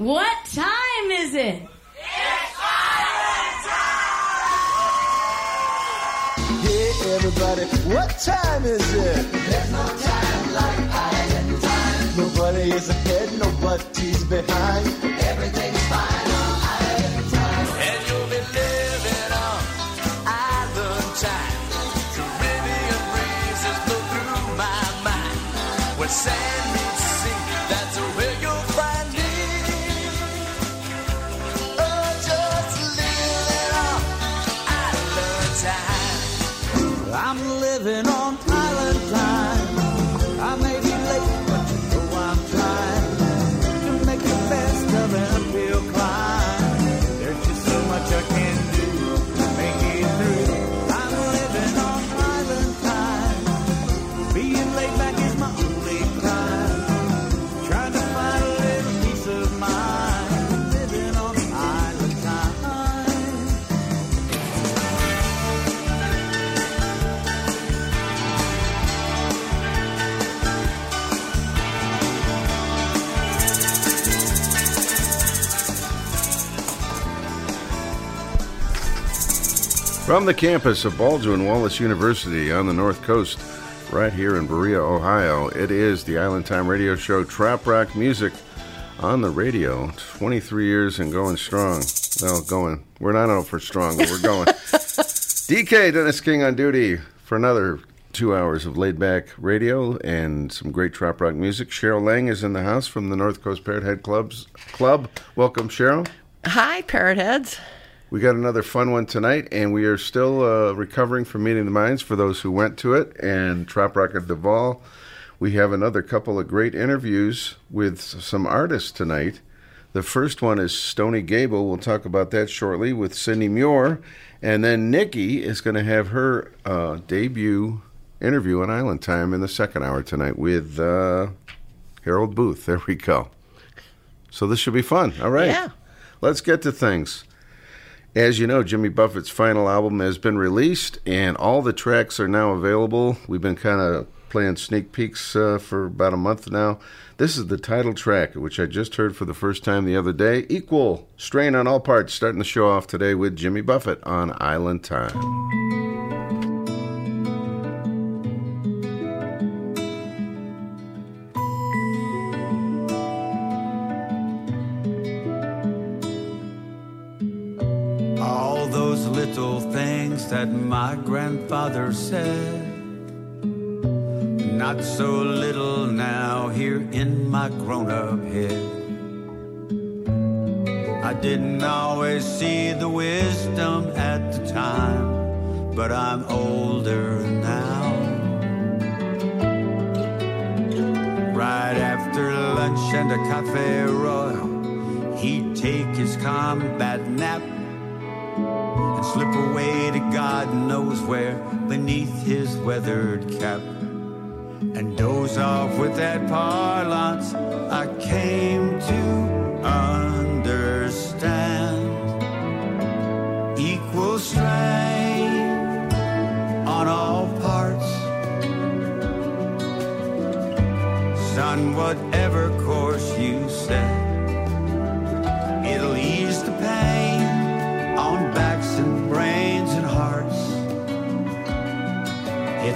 What time is it? It's pirate time! Yeah, everybody, what time is it? There's no time like island time. Nobody is ahead, nobody's behind. Everything's From the campus of Baldwin Wallace University on the North Coast, right here in Berea, Ohio, it is the Island Time Radio Show Trop Rock Music on the radio. 23 years and going strong. Well, going. We're not out for strong, but we're going. DK, Dennis King on duty for another two hours of laid back radio and some great trop rock music. Cheryl Lang is in the house from the North Coast Parrot Head Clubs Club. Welcome, Cheryl. Hi, Parrot Heads. We got another fun one tonight, and we are still uh, recovering from Meeting the Minds for those who went to it and Trop Rock at Duval. We have another couple of great interviews with some artists tonight. The first one is Stoney Gable. We'll talk about that shortly with Cindy Muir. And then Nikki is going to have her uh, debut interview on Island Time in the second hour tonight with uh, Harold Boothe. There we go. So this should be fun. All right. Yeah. Let's get to things. As you know, Jimmy Buffett's final album has been released, and all the tracks are now available. We've been kind of playing sneak peeks uh, for about a month now. This is the title track, which I just heard for the first time the other day. Equal strain on all parts, starting the show off today with Jimmy Buffett on Island Time. Those little things that my grandfather said. Not so little now here in my grown up head. I didn't always see the wisdom at the time, but I'm older now. Right after lunch and a cafe royal, he'd take his combat nap and slip away to God knows where beneath his weathered cap. And doze off with that parlance I came to understand. Equal strength on all parts. Son whatever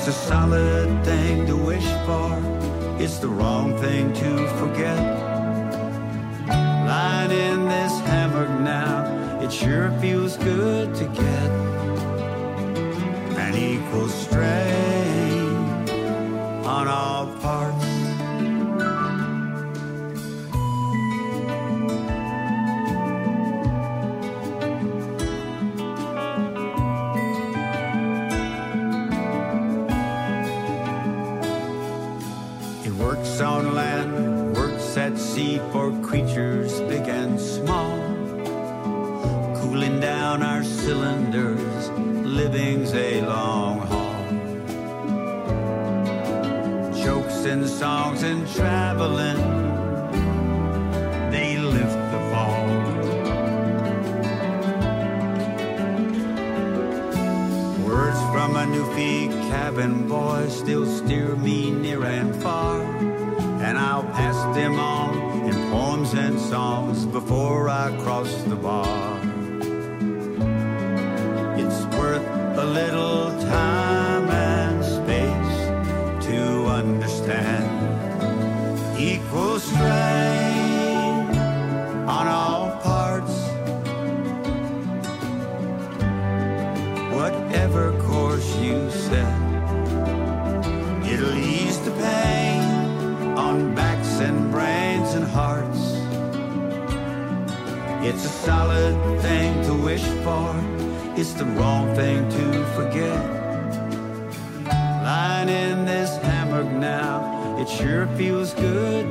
It's a solid thing to wish for, it's the wrong thing to forget. Lying in this hammock now, it sure feels good to get. An equal strain songs and traveling, they lift the fall. Words from a Newfie cabin boy still steer me near and far. And I'll pass them on in poems and songs before I cross the bar. It's the wrong thing to forget. Lying in this hammock now, it sure feels good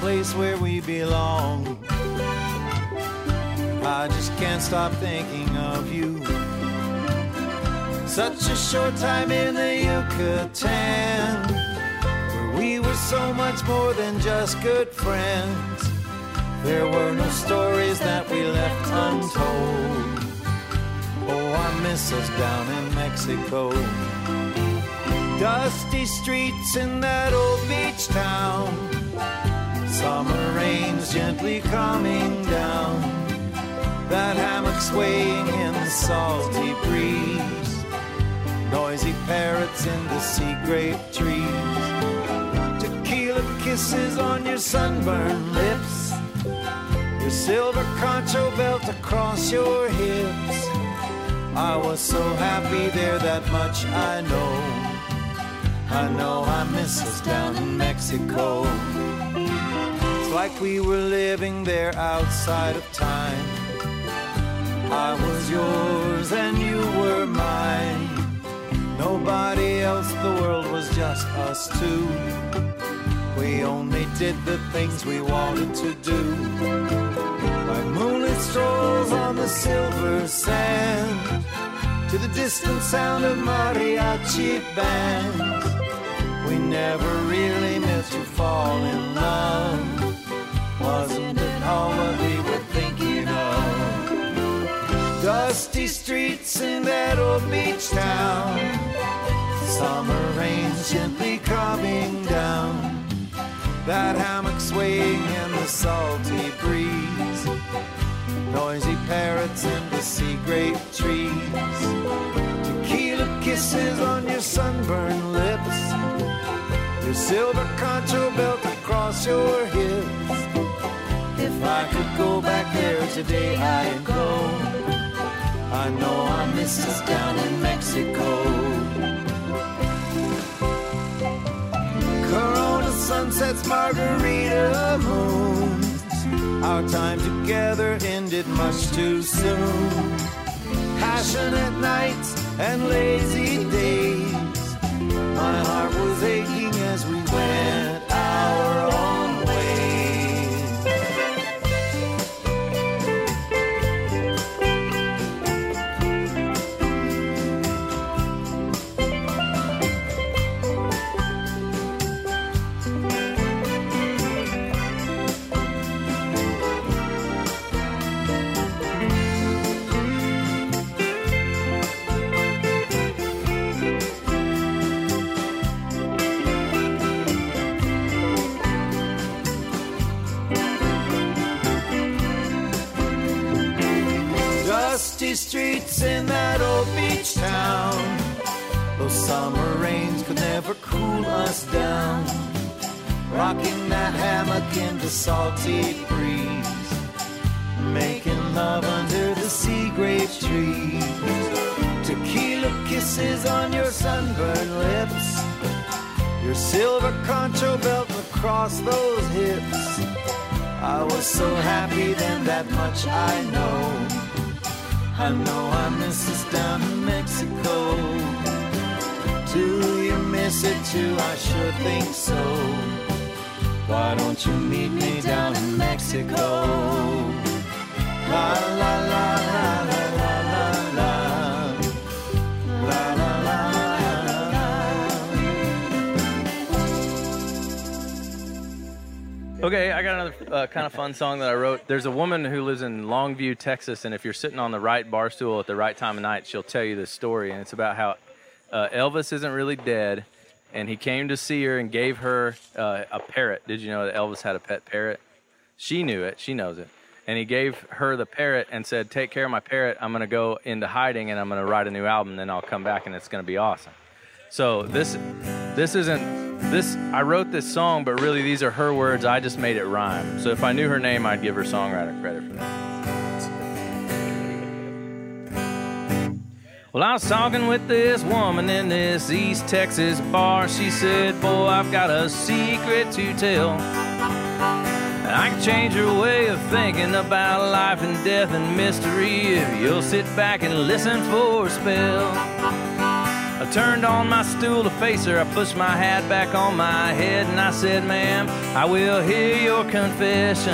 place where we belong. I just can't stop thinking of you. Such a short time in the Yucatan, where we were so much more than just good friends. There were no stories that we left untold. Oh, I miss us down in Mexico. Dusty streets in that old beach town. Summer rains gently coming down. That hammock swaying in the salty breeze. Noisy parrots in the sea grape trees. Tequila kisses on your sunburned lips. Your silver concho belt across your hips. I was so happy there, that much I know. I know I miss us down in Mexico. Like we were living there outside of time. I was yours and you were mine. Nobody else, the world was just us two. We only did the things we wanted to do. Like moonlit strolls on the silver sand to the distant sound of mariachi bands. We never really meant to fall in love. Wasn't it all what we were thinking of? Dusty streets in that old beach town. Summer rains gently coming down. That hammock swaying in the salty breeze. Noisy parrots in the sea grape trees. Tequila kisses on your sunburned lips. Your silver concho belt across your hips. If I could go back there today, I'd go. I know I miss us down in Mexico. Corona sunsets, margarita moons. Our time together ended much too soon. Passionate nights and lazy days. My heart was aching as we went our own streets in that old beach town. Those summer rains could never cool us down. Rocking that hammock in the salty breeze. Making love under the sea grape trees. Tequila kisses on your sunburned lips. Your silver concho belt across those hips. I was so happy then, that much I know. I know I miss us down in Mexico. Do you miss it too? I sure think so. Why don't you meet me down in Mexico? La la la la la Okay, I got another uh, kind of fun song that I wrote. There's a woman who lives in Longview, Texas, and if you're sitting on the right bar stool at the right time of night, she'll tell you this story. And it's about how uh, Elvis isn't really dead, and he came to see her and gave her uh, a parrot. Did you know that Elvis had a pet parrot? She knew it. She knows it. And he gave her the parrot and said, "Take care of my parrot. I'm going to go into hiding and I'm going to write a new album. Then I'll come back and it's going to be awesome." So this this isn't this I wrote this song, but really these are her words. I just made it rhyme. So if I knew her name, I'd give her songwriter credit for that. Well, I was talking with this woman in this East Texas bar. She said, Boy, I've got a secret to tell. And I can change your way of thinking about life and death and mystery if you'll sit back and listen for a spell. I turned on my stool to face her. I pushed my hat back on my head and I said, Ma'am, I will hear your confession.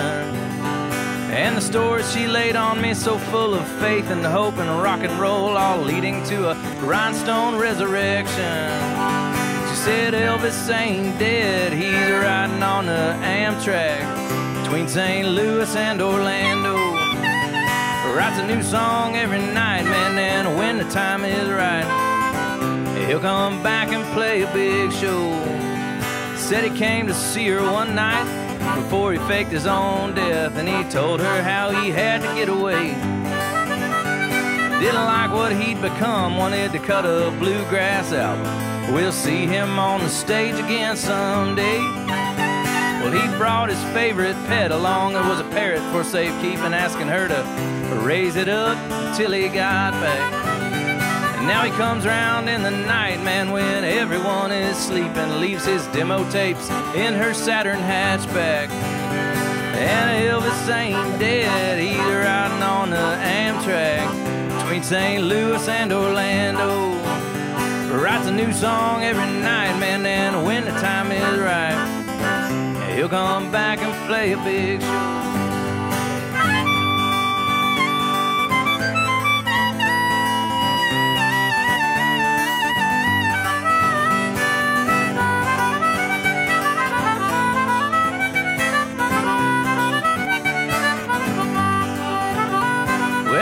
And the stories she laid on me, so full of faith and hope and rock and roll, all leading to a rhinestone resurrection. She said Elvis ain't dead, he's riding on the Amtrak between St. Louis and Orlando. Writes a new song every night, man, and when the time is right, he'll come back and play a big show. Said he came to see her one night before he faked his own death, and he told her how he had to get away. Didn't like what he'd become, wanted to cut a bluegrass album. We'll see him on the stage again someday. Well, he brought his favorite pet along. It was a parrot for safekeeping, asking her to raise it up till he got back. Now he comes round in the night, man, when everyone is sleeping, leaves his demo tapes in her Saturn hatchback. And Elvis ain't dead, he's riding on the Amtrak between St. Louis and Orlando. Writes a new song every night, man, and when the time is right, he'll come back and play a big show.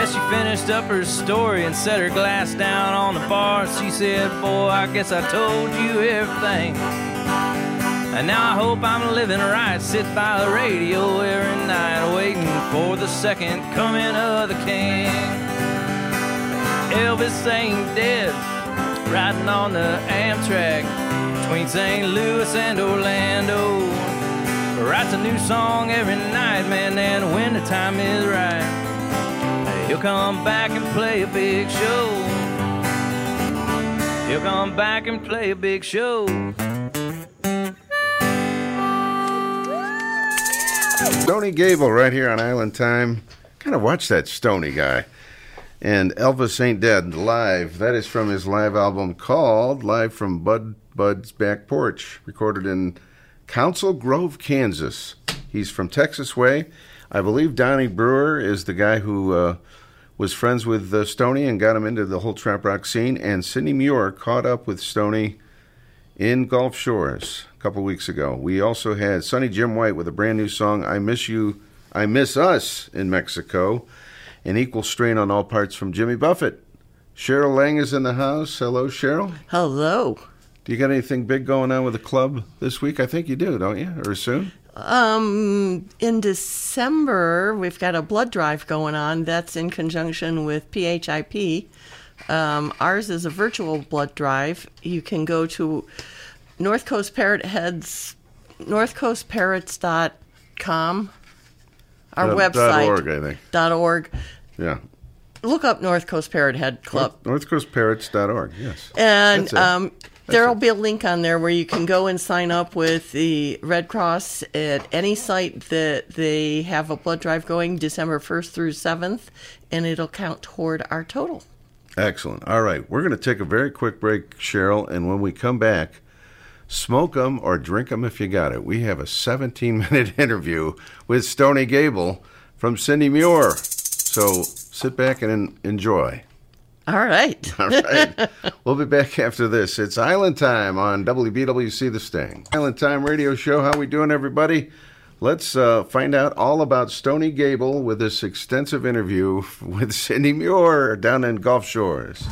She finished up her story and set her glass down on the bar. She said, Boy, I guess I told you everything. And now I hope I'm living right. Sit by the radio every night, waiting for the second coming of the king. Elvis ain't dead, riding on the Amtrak between St. Louis and Orlando. Writes a new song every night, man, and when the time is right. He'll come back and play a big show. He'll come back and play a big show. Stoney Gable right here on Island Time. Kind of watch that Stoney guy. And Elvis Ain't Dead live. That is from his live album called Live from Bud Bud's Back Porch, recorded in Council Grove, Kansas. He's from Texas Way. I believe Donnie Brewer is the guy who uh, was friends with uh, Stoney and got him into the whole trop rock scene. And Cindy Muir caught up with Stoney in Gulf Shores a couple weeks ago. We also had Sonny Jim White with a brand new song, I Miss You, I Miss Us in Mexico. An equal strain on all parts from Jimmy Buffett. Cheryl Lang is in the house. Hello, Cheryl. Hello. Do you got anything big going on with the club this week? I think you do, don't you? Or soon? Um, in December, we've got a blood drive going on. That's in conjunction with PHIP. Um, ours is a virtual blood drive. You can go to North Coast Parrot Heads, northcoastparrots.com, our Dot- website. dot org, I think. Dot org. Yeah. Look up North Coast Parrot Head Club. North, northcoastparrots.org, yes. And um, there'll be a link on there where you can go and sign up with the Red Cross at any site that they have a blood drive going December 1st through 7th, and it'll count toward our total. Excellent. All right. We're going to take a very quick break, Cheryl, and when we come back, Smoke 'em or drink 'em if you got it. We have a 17 minute interview with Stoney Gable from Cindy Muir. So sit back and enjoy. All right. All right. we'll be back after this. It's Island Time on WBWC The Sting. Island Time radio show. How we doing, everybody? Let's uh, find out all about Stoney Gable with this extensive interview with Cindy Muir down in Gulf Shores.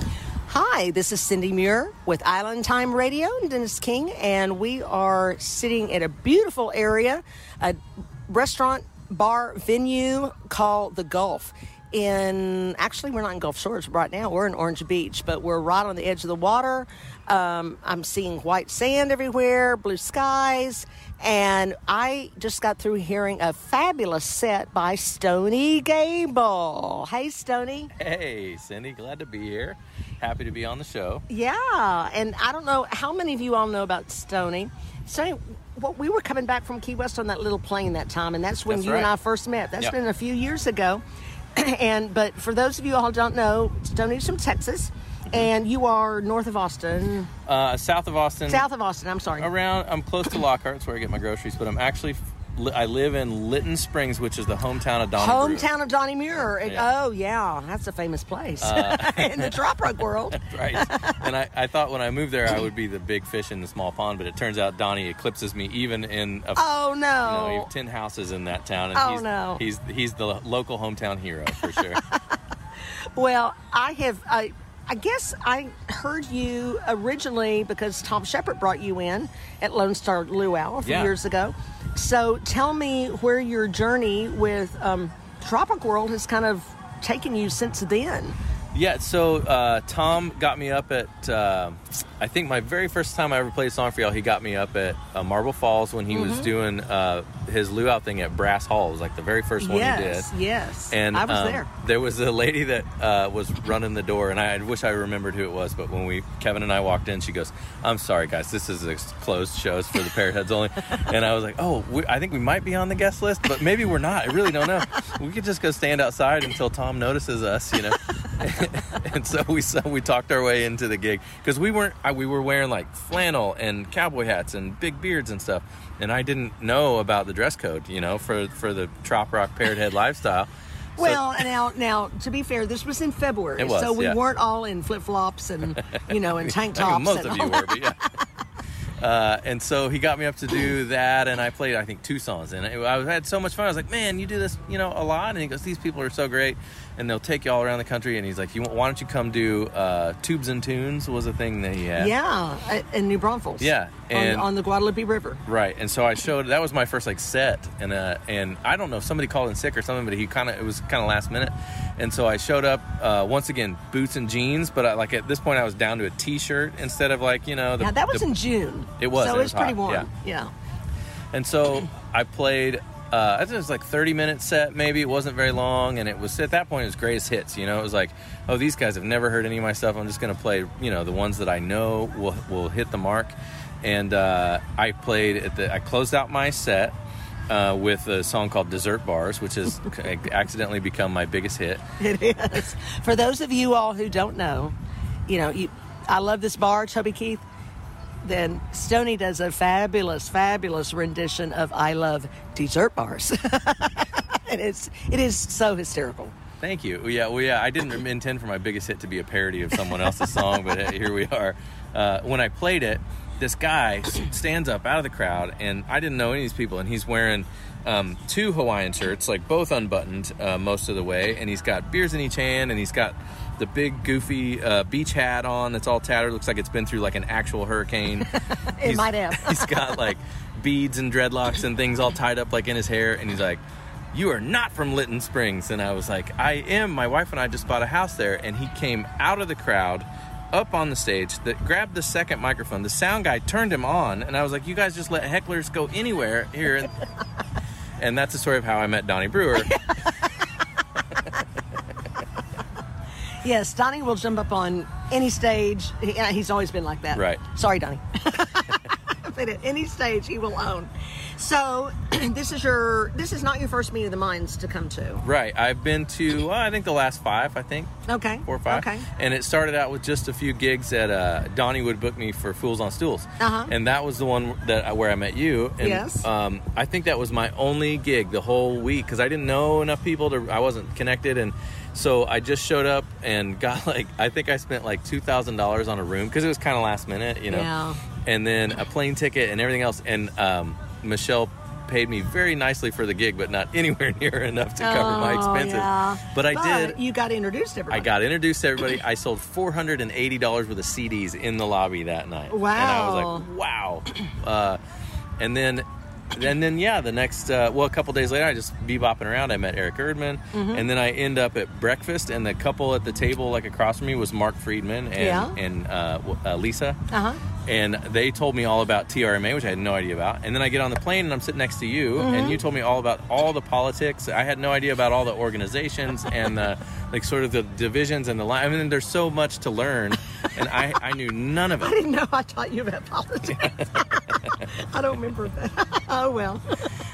Hi, this is Cindy Muir with Island Time Radio and Dennis King, and we are sitting at a beautiful area, a restaurant bar venue called The Gulf. In actually, we're not in Gulf Shores right now. We're in Orange Beach, but we're right on the edge of the water. Um, I'm seeing white sand everywhere, blue skies, and I just got through hearing a fabulous set by Stoney Gable. Hey, Stoney. Hey, Cindy, glad to be here. Happy to be on the show. Yeah, and I don't know how many of you all know about Stoney. Stoney, well, we were coming back from Key West on that little plane that time, and that's when That's you and. I first met. That's Yeah. been a few years ago. and but for those of you all who don't know, Stoney's from Texas, and you are north of Austin, Uh, south of Austin. south of Austin. I'm sorry. Around, I'm close to Lockhart. It's where I get my groceries, but I'm actually, I live in Lytton Springs, which is the hometown of Donnie Brewer. Hometown of Donnie Muir. Yeah. Oh yeah, that's a famous place uh, in the trop rock world. right. And I, I thought when I moved there, I would be the big fish in the small pond, but it turns out Donnie eclipses me even in a Oh no. you have ten houses in that town, and Oh, he's, no. he's he's the local hometown hero for sure. Well, I have. I, I guess I heard you originally because Tom Shepard brought you in at Lone Star Luau a few Yeah. years ago. So tell me where your journey with um, Trop Rock World has kind of taken you since then. yeah. So uh, Tom got me up at. Uh, I think my very first time I ever played a song for y'all, he got me up at uh, Marble Falls when he was Mm-hmm. doing uh, his luau thing at Brass Hall. It was like the very first one he did. yes, yes. And I was um, there. There was a lady that uh, was running the door, and I wish I remembered who it was. But when we Kevin and I walked in, she goes, "I'm sorry, guys, this is a closed show It's for the Parrotheads only." and I was like, "Oh, we, I think we might be on the guest list, but maybe we're not. I really don't know. We could just go stand outside until Tom notices us, you know." and so we so we talked our way into the gig because we weren't we were wearing like flannel and cowboy hats and big beards and stuff, and I didn't know about the dress code, you know, for for the trop rock parrot head lifestyle. So- Well, now, now to be fair, this was in February, It was, so we yeah. weren't all in flip flops and you know, and tank tops. most and of you were, but yeah. Uh, and so he got me up to do that, and I played, I think, two songs. And I I had so much fun. I was like, "Man, you do this, you know, a lot." And he goes, "These people are so great, and they'll take you all around the country." And he's like, "You, why don't you come do uh, tubes and tunes?" Was a thing that he had. Yeah, in New Braunfels. Yeah, and- on the Guadalupe River. Right, and so I showed that was my first like set, and uh, and I don't know if somebody called in sick or something, but he kind of it was kind of last minute, and so I showed up uh, once again boots and jeans, but I, like at this point I was down to a t-shirt instead of like you know the, Now that was the- in June. It was, So it it was was pretty hot, warm. yeah. yeah. And so I played. Uh, I think it was like 30 minute set, maybe it wasn't very long, and it was at that point it was greatest hits. You know, it was like, oh, these guys have never heard any of my stuff. I'm just gonna play, you know, the ones that I know will will hit the mark. And uh, I played at the. I closed out my set uh, with a song called "Dessert Bars," which has accidentally become my biggest hit. It is. For those of you all who don't know, you know, you, I love this bar, Toby Keith. Then Stony does a fabulous, fabulous rendition of "I Love Dessert Bars," and it's it is so hysterical. Thank you. Yeah, well, yeah, I didn't intend for my biggest hit to be a parody of someone else's song, but hey, here we are. Uh, when I played it, this guy stands up out of the crowd, and I didn't know any of these people, and he's wearing um, two Hawaiian shirts, like both unbuttoned uh, most of the way, and he's got beers in each hand, and he's got the big goofy uh, beach hat on that's all tattered, looks like it's been through like an actual hurricane. It might have. he's got like beads and dreadlocks and things all tied up like in his hair and he's like you are not from Lytton Springs. And I was like I am. My wife and I just bought a house there. And he came out of the crowd up on the stage that grabbed the second microphone. The sound guy turned him on and I was like you guys just let hecklers go anywhere here. And that's the story of how I met Donnie Brewer Yes, Donnie will jump up on any stage. He, he's always been like that. Right. Sorry, Donnie. but at any stage, he will own. So this is your this is not your first meeting of the minds to come to. Right. I've been to, well, I think the last five, I think. Okay. Four or five. Okay. And it started out with just a few gigs that uh, Donnie would book me for Fools on Stools. Uh-huh. And that was the one that where I met you. And, Yes. Um, I think that was my only gig the whole week because I didn't know enough people to. I wasn't connected, and so I just showed up and got like I think I spent like two thousand dollars on a room because it was kind of last minute, you know. Yeah. And then a plane ticket and everything else, and um, Michelle. Paid me very nicely for the gig, but not anywhere near enough to cover my Oh, expenses. yeah. But I did. You got introduced to everybody. I got introduced to everybody. I sold four hundred and eighty dollars worth of CDs in the lobby that night. Wow. And I was like, wow. Uh, and then, and then yeah, the next uh, well, a couple days later, I just bebopping around. I met Eric Erdman, Mm-hmm. and then I end up at breakfast, and the couple at the table like across from me was Mark Friedman and Yeah. and uh, uh, Lisa. Uh huh. And they told me all about TRMA, which I had no idea about. And then I get on the plane and I'm sitting next to you, Mm-hmm. and you told me all about all the politics. I had no idea about all the organizations and the, like sort of the divisions and the line. I mean, there's so much to learn, and I, I knew none of it. I didn't know I taught you about politics. I don't remember that. Oh well.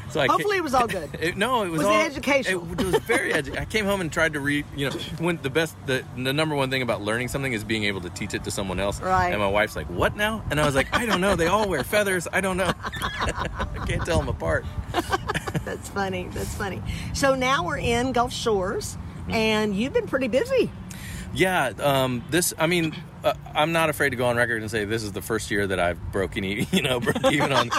So I Hopefully it was all good. It, no, it was, Was it all educational? It, was very. Edu- I came home and tried to read. You know, when the best, the, the number one thing about learning something is being able to teach it to someone else. Right. And my wife's like, "What now?" And I was like, "I don't know. They all wear feathers. I don't know. I can't tell them apart." That's funny. That's funny. So now we're in Gulf Shores, Mm-hmm. and you've been pretty busy. Yeah, um, this. I mean, uh, I'm not afraid to go on record and say this is the first year that I've broken, e- you know, broke even on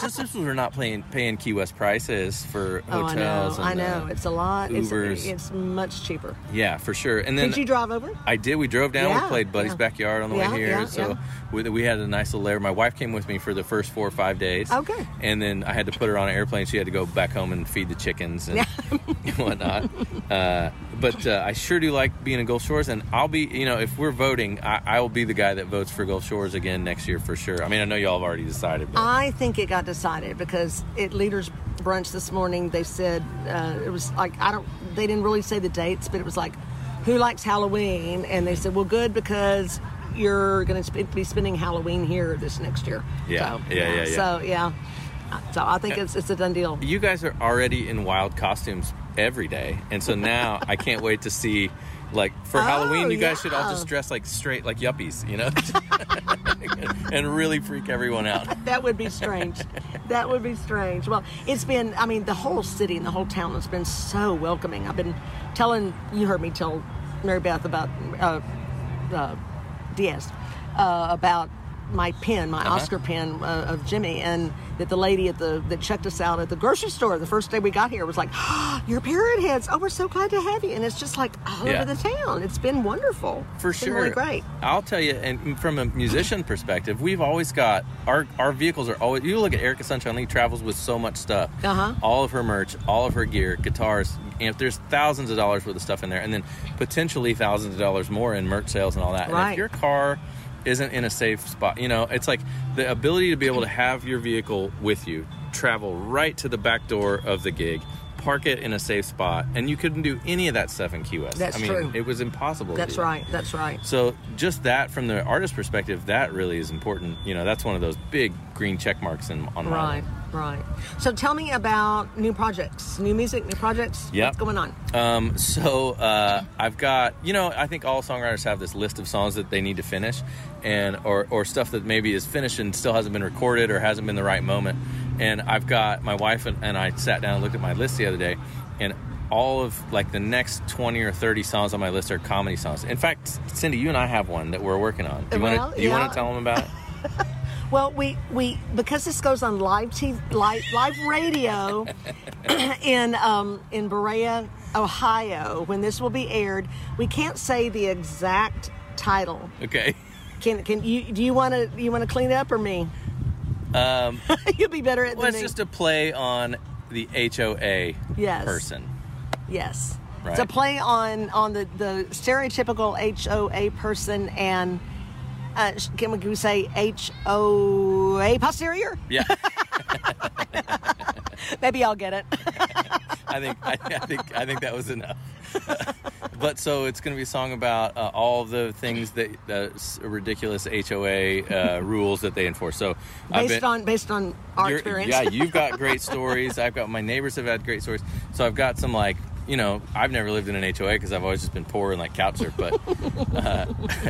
just because we're not playing paying Key West prices for Oh, I know. hotels. I know. uh, It's a lot. It's, Ubers. it's much cheaper. yeah, for sure. And then Did you drive over? I did. We drove down. Yeah, we played Buddy's yeah. backyard on the Yeah, way here. so. We, we had a nice little layer. My wife came with me for the first four or five days. Okay. And then I had to put her on an airplane. She had to go back home and feed the chickens and whatnot. Uh, but uh, I sure do like being in Gulf Shores, and I'll be. You know, if we're voting, I, I will be the guy that votes for Gulf Shores again next year for sure. I mean, I know y'all have already decided. But I think it got decided because at leaders brunch this morning they said uh, it was like I don't. They didn't really say the dates, but it was like, who likes Halloween? And they said, well, good because you're going to sp- be spending Halloween here this next year. Yeah, So, yeah, yeah, yeah. So yeah. So I think it's it's a done deal. you guys are already in wild costumes every day, and so now I can't wait to see. Like for Oh, Halloween, you guys should all just dress like straight, like yuppies, you know, and really freak everyone out. That would be strange. that would be strange. Well, it's been, I mean, the whole city and the whole town has been so welcoming. I've been telling, you heard me tell Mary Beth about uh, uh, Diaz, uh, about my pen, my Oscar pen uh, of Jimmy, and that the lady at the that checked us out at the grocery store the first day we got here was like, oh, "You're Parrot Heads! Oh, we're so glad to have you!" And it's just like all Yeah. over the town. It's been wonderful. For It's sure, really great. I'll tell you, and from a musician perspective, we've always got our our vehicles are always. You look at Erica Sunshine Lee travels with so much stuff. Uh-huh. All of her merch, all of her gear, guitars. And there's thousands of dollars worth of stuff in there, and then potentially thousands of dollars more in merch sales and all that. And Right. if your car isn't in a safe spot, you know, it's like the ability to be able to have your vehicle with you, travel right to the back door of the gig. Park it in a safe spot, and you couldn't do any of that stuff in Key West. That's I mean, true. It was impossible. That's right. That's right. So just that from the artist perspective, that really is important. You know, that's one of those big green check marks in, on Right, right. So tell me about new projects, new music, new projects. Yeah. What's going on? Um, so uh, I've got, you know, I think all songwriters have this list of songs that they need to finish, and or or stuff that maybe is finished and still hasn't been recorded or hasn't been the right moment. And I've got my wife and, and I sat down and looked at my list the other day, and all of like the next 20 or 30 songs on my list are comedy songs. In fact, Cindy, you and I have one that we're working on. Do you Well, want to you yeah. want to tell them about it? Well, we we because this goes on live TV, live, live radio in um, in Berea, Ohio. When this will be aired, we can't say the exact title. Okay. Can can you do you want to you want to clean it up or me? Um, You'll be better at Well, it's me. just a play on the HOA Yes. person. Yes. Right. It's a play on on the the stereotypical HOA person and uh, sh- can we say HOA posterior? Yeah. Maybe I'll get it. I think I, I think I think that was enough. but so it's going to be a song about uh, all the things that uh, s- ridiculous HOA uh, rules that they enforce. So Based been- on based on our experience. Yeah, you've got great stories. I've got my neighbors have had great stories. So I've got some like you know I've never lived in an HOA because I've always just been poor and like couch surf. But uh,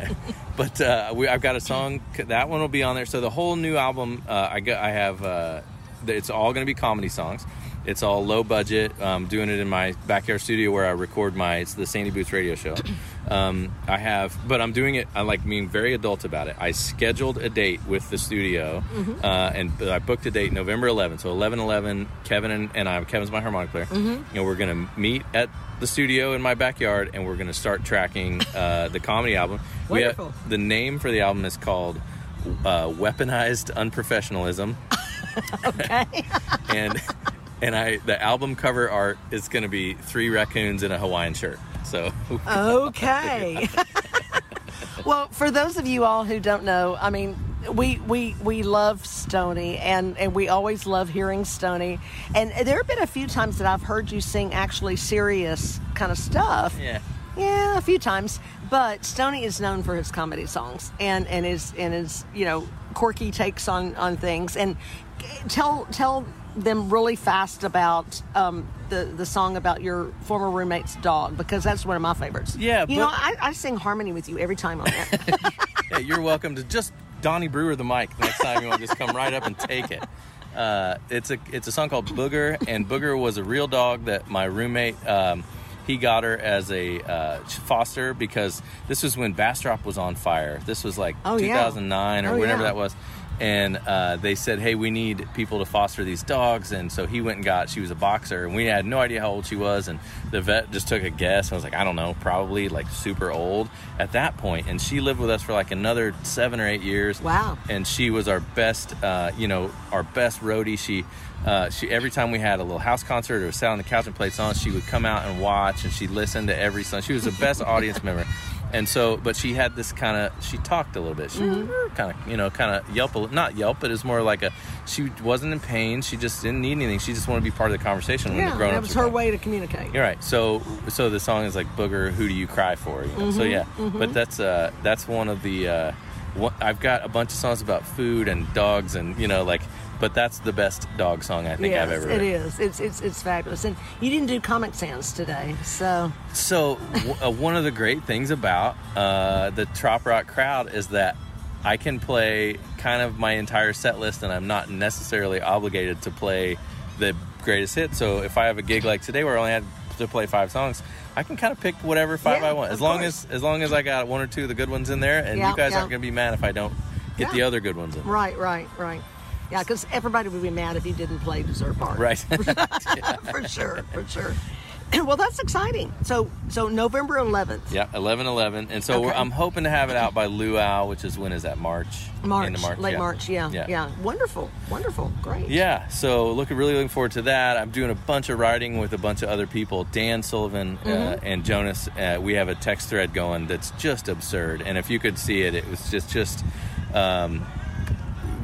but uh, we, I've got a song that one will be on there. So the whole new album uh, I got I have uh, it's all going to be comedy songs. It's all low budget. Um, doing it in my backyard studio where I record my it's the Sandy Boots radio show. Um, I have, but I'm doing it. I like being very adult about it. I scheduled a date with the studio, uh, and I booked a date November 11th. So 11 11, Kevin and, and I, Kevin's my harmonic player, and we're gonna meet at the studio in my backyard, and we're gonna start tracking uh, the comedy album. We have- Wonderful. the name for the album is called uh, "Weaponized Unprofessionalism." okay. and and I the album cover art is going to be three raccoons in a Hawaiian shirt. So Okay. well, for those of you all who don't know, I mean, we we we love Stoney, and and we always love hearing Stoney. And there have been a few times that I've heard you sing actually serious kind of stuff. yeah, Yeah, a few times. But Stony is known for his comedy songs and and his and his you know quirky takes on on things. And tell tell them really fast about um, the the song about your former roommate's dog because that's one of my favorites. Yeah, you know I, I sing harmony with you every time on that. yeah, you're welcome to just Donnie Brewer the mic next time you want to just come right up and take it. Uh, it's a it's a song called Booger, and Booger was a real dog that my roommate. Um, he got her as a uh, foster because this was when Bastrop was on fire. This was like Oh, yeah. 2009 or Oh, whenever yeah. that was. And uh, they said, "Hey, we need people to foster these dogs." And so he went and got. She was a boxer, and we had no idea how old she was. And the vet just took a guess. I was like, "I don't know, probably like super old at that point." And she lived with us for like another seven or eight years. Wow. And she was our best, uh, you know, our best roadie. She, uh, she every time we had a little house concert or sat on the couch and played songs, she would come out and watch, and she'd listen to every song. She was the best audience member. And so, but she had this kind of, she talked a little bit. She kind of, you know, kind of yelp, not yelp, but it's more like a, she wasn't in pain. She just didn't need anything. She just wanted to be part of the conversation yeah, that was her way to communicate. you're right. So, so the song is like "Booger, Who Do You Cry For?" You know? Mm-hmm, So yeah, but that's uh, that's one of the. Uh, one, I've got a bunch of songs about food and dogs, and you know, like, but that's the best dog song I think yes, I've ever. it written. is. It's it's it's fabulous. And you didn't do Comic Sans today, so So w- uh, one of the great things about uh, the Trop Rock crowd is that I can play kind of my entire set list, and I'm not necessarily obligated to play the greatest hit. So if I have a gig like today where I only had to play five songs, I can kind of pick whatever five Yeah, I want, as long course. as as long as I got one or two of the good ones in there, and Yeah, you guys yeah. aren't going to be mad if I don't get the other good ones in. right, right, right. Yeah, because everybody would be mad if you didn't play Dessert Bar. Right. for sure, for sure. well, that's exciting. So, so November 11th. yeah, eleven eleven, and so we're, Okay. I'm hoping to have it out by luau, which is when is that March? March, March, late yeah. March. Yeah, Yeah. yeah, Wonderful, wonderful, great. Yeah, so looking really looking forward to that. I'm doing a bunch of writing with a bunch of other people. Dan Sullivan uh, Mm-hmm. and Jonas. Uh, we have a text thread going that's just absurd. And if you could see it, it was just just. Um,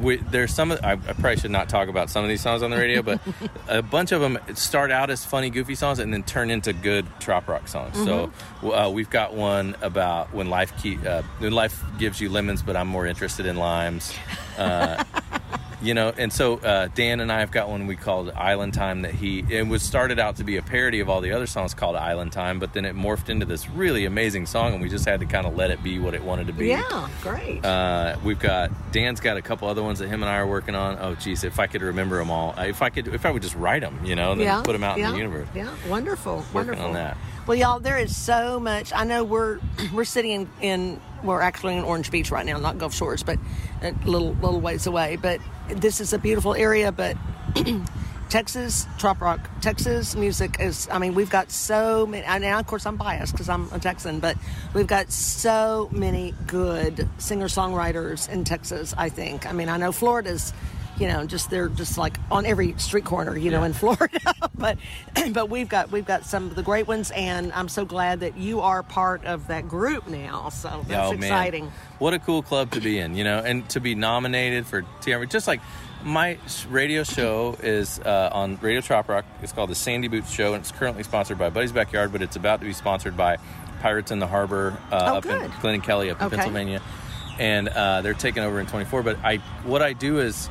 we, there's some. I, I probably should not talk about some of these songs on the radio, but a bunch of them start out as funny, goofy songs and then turn into good trop rock songs. So uh, we've got one about when life keep, uh, when life gives you lemons, but I'm more interested in limes. Uh, you know and so uh, dan and i have got one we called island time that he it was started out to be a parody of all the other songs called island time but then it morphed into this really amazing song and we just had to kind of let it be what it wanted to be Yeah, great. uh, we've got dan's got a couple other ones that him and i are working on oh geez if i could remember them all if i could if i would just write them you know and then yeah, put them out yeah, in the universe Yeah, wonderful, wonderful. on that. Well, y'all, there is so much. I know we're we're sitting in, in we're actually in Orange Beach right now, not Gulf Shores, but a little little ways away. But this is a beautiful area. But Texas trop rock, Texas music is. I mean, we've got so many. And of course, I'm biased because I'm a Texan, but we've got so many good singer songwriters in Texas. I think. I mean, I know Florida's. You know, just they're just like on every street corner. You know, in Florida, but but we've got we've got some of the great ones, and I'm so glad that you are part of that group now. So that's Oh, man. exciting. What a cool club to be in, you know, and to be nominated for TMA. Just like my radio show is uh, on Radio Trop Rock. It's called the Sandy Boots Show, and it's currently sponsored by Buddy's Backyard, but it's about to be sponsored by Pirates in the Harbor uh, Oh, up in good. Glen and Kelly up in Okay. Pennsylvania, and uh, they're taking over in 24. But I, what I do is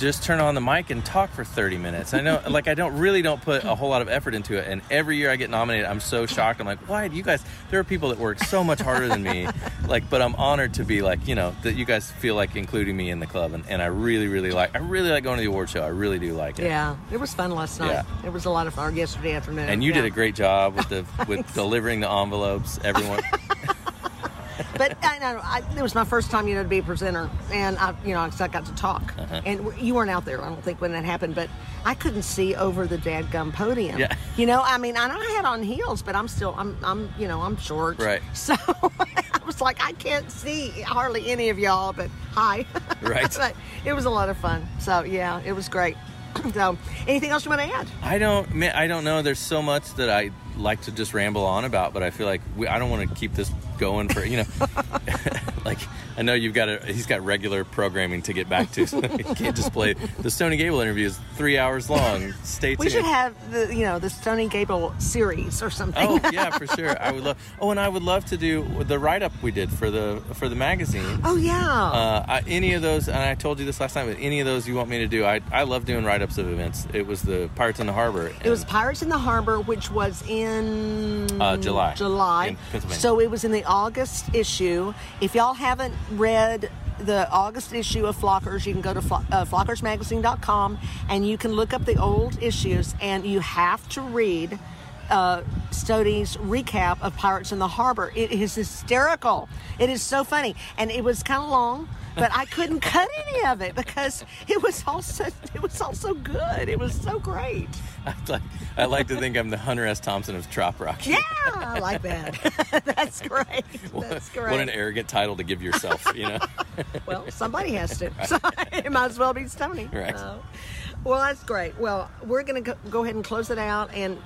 just turn on the mic and talk for 30 minutes. I know, like, I don't really don't put a whole lot of effort into it. And every year I get nominated, I'm so shocked. I'm like, why do you guys? There are people that work so much harder than me. Like, but I'm honored to be like, you know, that you guys feel like including me in the club, and, and I really, really like. I really like going to the award show. I really do like it. Yeah, it was fun last night. Yeah. It was a lot of fun yesterday afternoon. And you yeah. did a great job with the with delivering the envelopes. Everyone, But I know I, it was my first time, you know, to be a presenter, and I, you know, I got to talk. Uh-huh. And you weren't out there, I don't think, when that happened. But I couldn't see over the dadgum podium. Yeah. You know, I mean, I know I had on heels, but I'm still, I'm, I'm, you know, I'm short. Right. So I was like, I can't see hardly any of y'all, but hi. Right. but it was a lot of fun. So yeah, it was great. so, anything else you want to add? I don't, man, I don't know. There's so much that I like to just ramble on about, but I feel like we, I don't want to keep this going for you know. like I know you've got a, he's got regular programming to get back to, so he can't just play. The Stoney Gable interview is three hours long. Stay tuned. We should have the, you know, the Stoney Gable series or something. Oh yeah, for sure. I would love. Oh, and I would love to do the write up we did for the for the magazine. Oh yeah. Uh, I, any of those, and I told you this last time, but any of those you want me to do, I, I love doing write ups of events. It was the Pirates in the Harbor. It was Pirates in the Harbor, which was in Uh, July. July. In Pennsylvania. So it was in the August issue. If y'all haven't read the August issue of Flockers, you can go to flo- uh, flockersmagazine.com and you can look up the old issues, and you have to read. Uh, recap of Pirates in the Harbor. It is hysterical. It is so funny, and it was kind of long, but I couldn't cut any of it because it was all so it was all so good. It was so great. I like, I like to think I'm the Hunter S. Thompson of Trop Rock. Yeah, I like that. That's great. That's great. What an arrogant title to give yourself, you know? well, somebody has to. So it might as well be Stoney. Right. So, well, that's great. Well, we're going to go ahead and close it out. And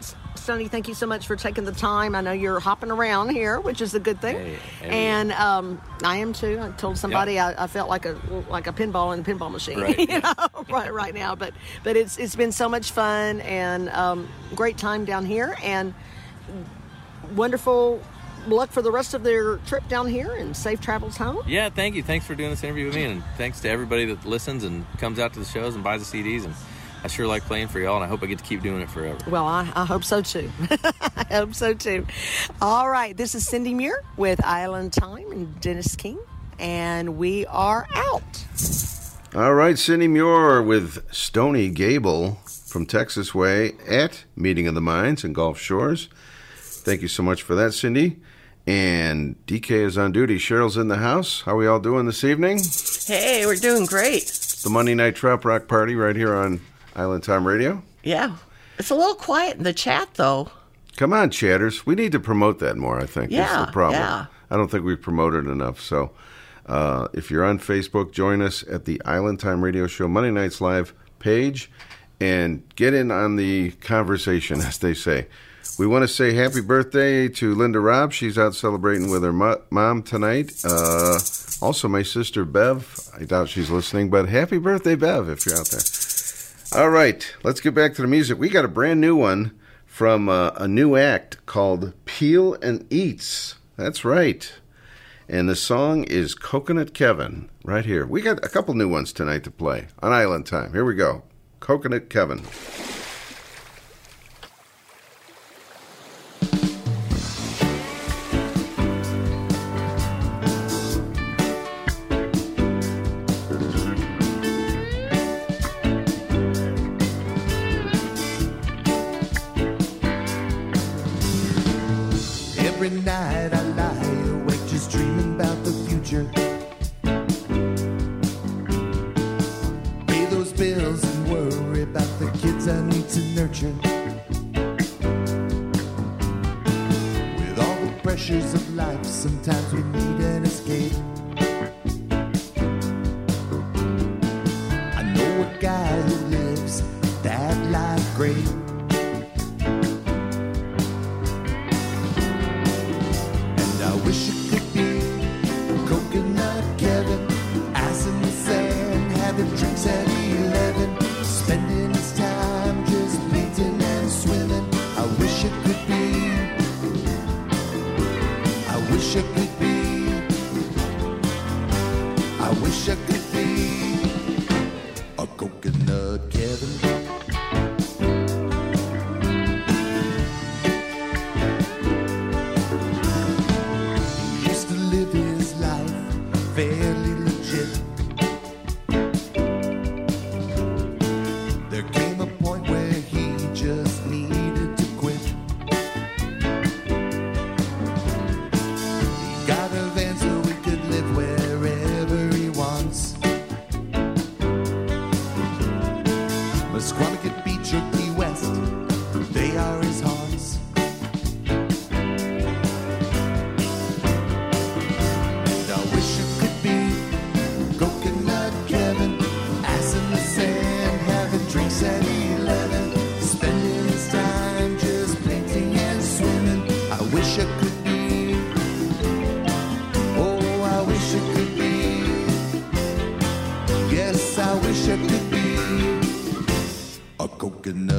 S- Stoney, thank you so much for taking the time. I know you're hopping around here, which is a good thing. Hey, hey. and um, I am too. I told somebody I, I felt like a like a pinball in a pinball machine, Right. you know, right right now. But but it's it's been so much fun and um, great time down here and wonderful luck for the rest of their trip down here and safe travels home. Yeah, thank you. Thanks for doing this interview with me, and thanks to everybody that listens and comes out to the shows and buys the CDs. And I sure like playing for y'all, and I hope I get to keep doing it forever. Well, I, I hope so too. I hope so too. All right, this is Cindy Muir with Island Time and Dennis King, and we are out. All right, Cindy Muir with Stoney Gable from Texas Way at Meeting of the Minds and Gulf Shores. Thank you so much for that, Cindy. And DK is on duty. Cheryl's in the house. How are we all doing this evening? Hey, we're doing great. The Monday Night Trop Rock Party right here on Island Time Radio. Yeah. It's a little quiet in the chat, though. Come on, chatters. We need to promote that more, I think. That's Yeah, the problem. yeah. I don't think we've promoted enough. So uh, if you're on Facebook, join us at the Island Time Radio Show Monday Nights Live page and get in on the conversation, as they say. We want to say happy birthday to Linda Robb. She's out celebrating with her mo- mom tonight. Uh, also, my sister Bev. I doubt she's listening, but happy birthday, Bev, if you're out there. All right, let's get back to the music. We got a brand new one from uh, a new act called Peel and Eats. That's right. And the song is Coconut Kevin, right here. We got a couple new ones tonight to play on Island Time. Here we go. Coconut Kevin.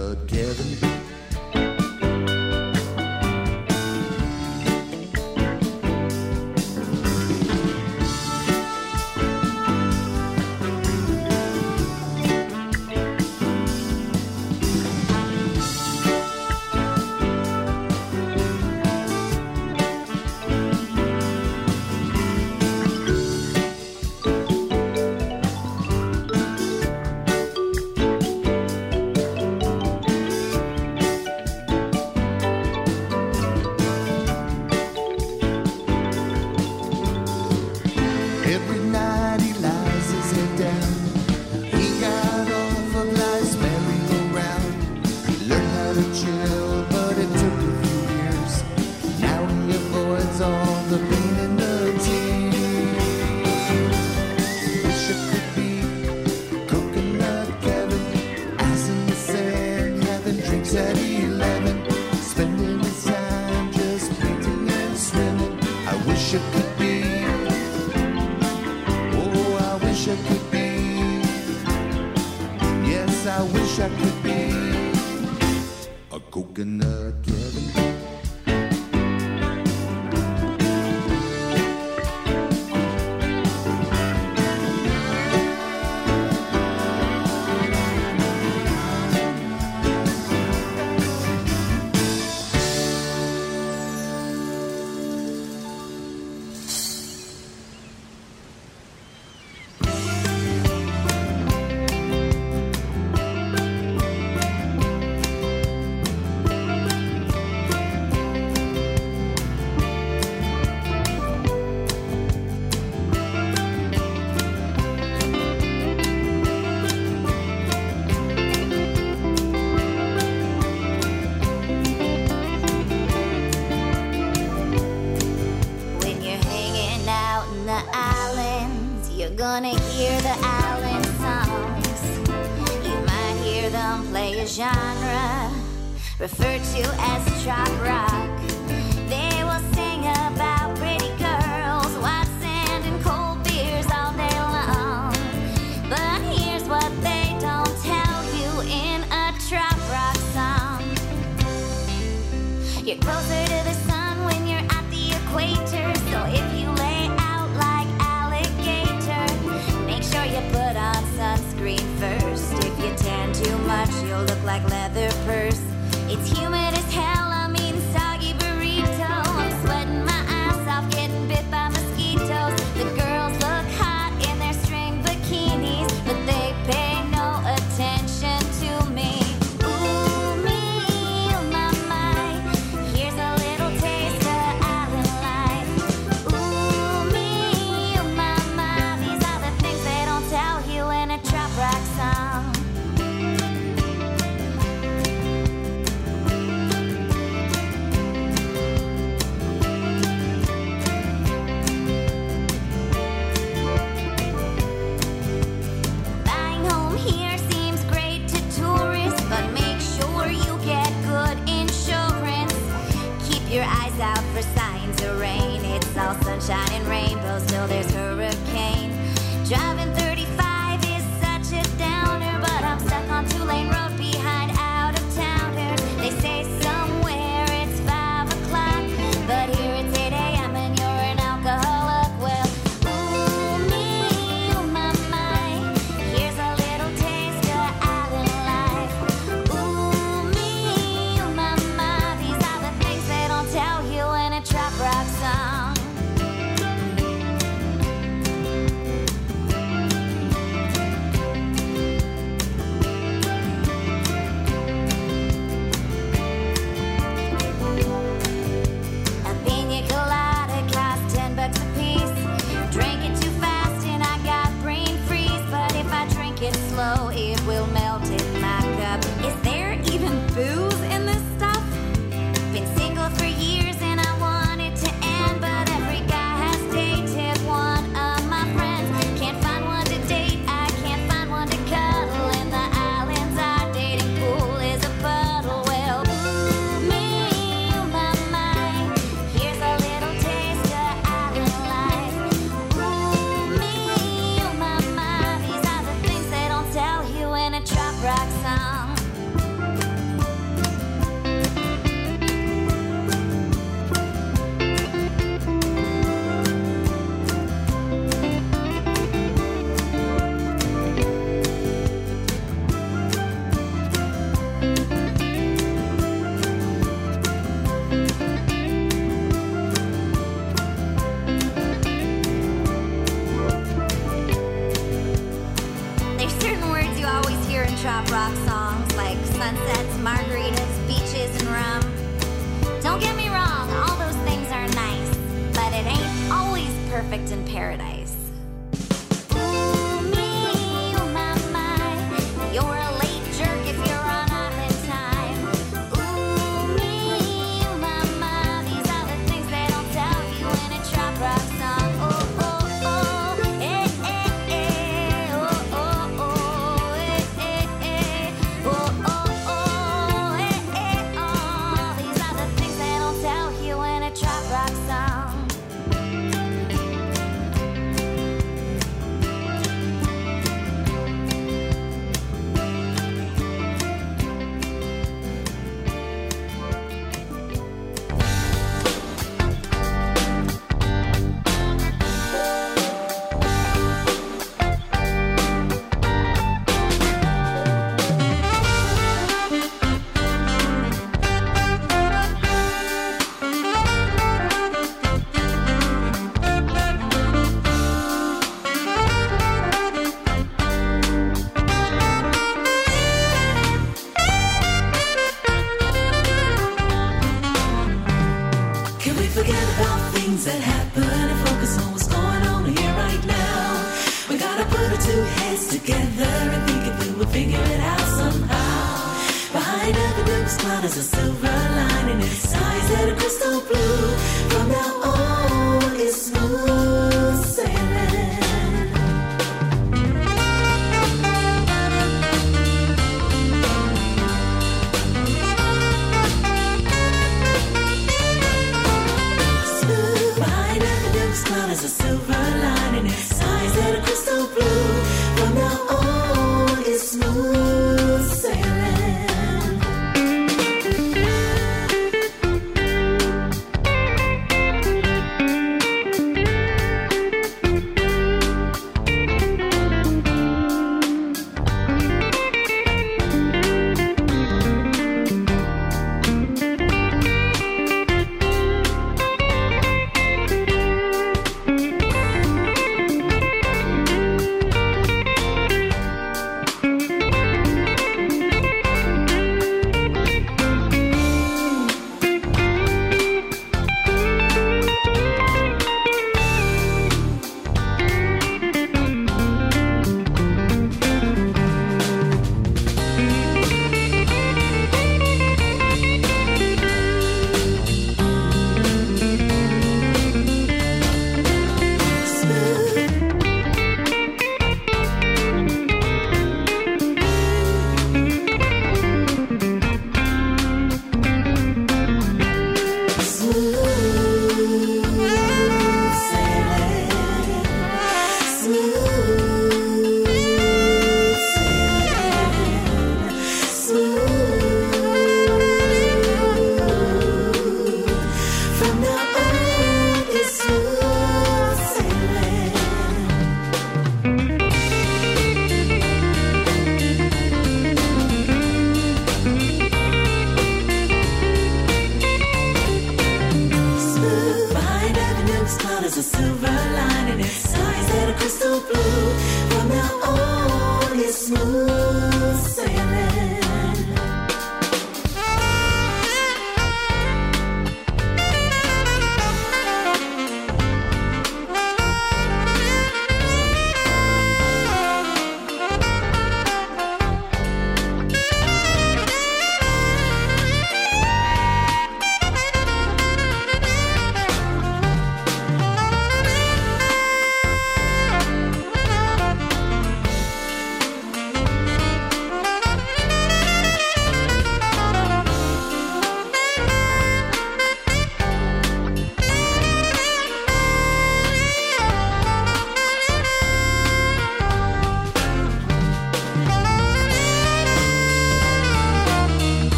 Coconut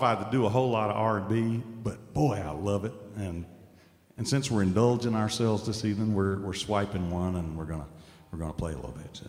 qualified to do a whole lot of R&B, but boy, I love it. And and since we're indulging ourselves this evening, we're we're swiping one, and we're gonna we're gonna play a little bit.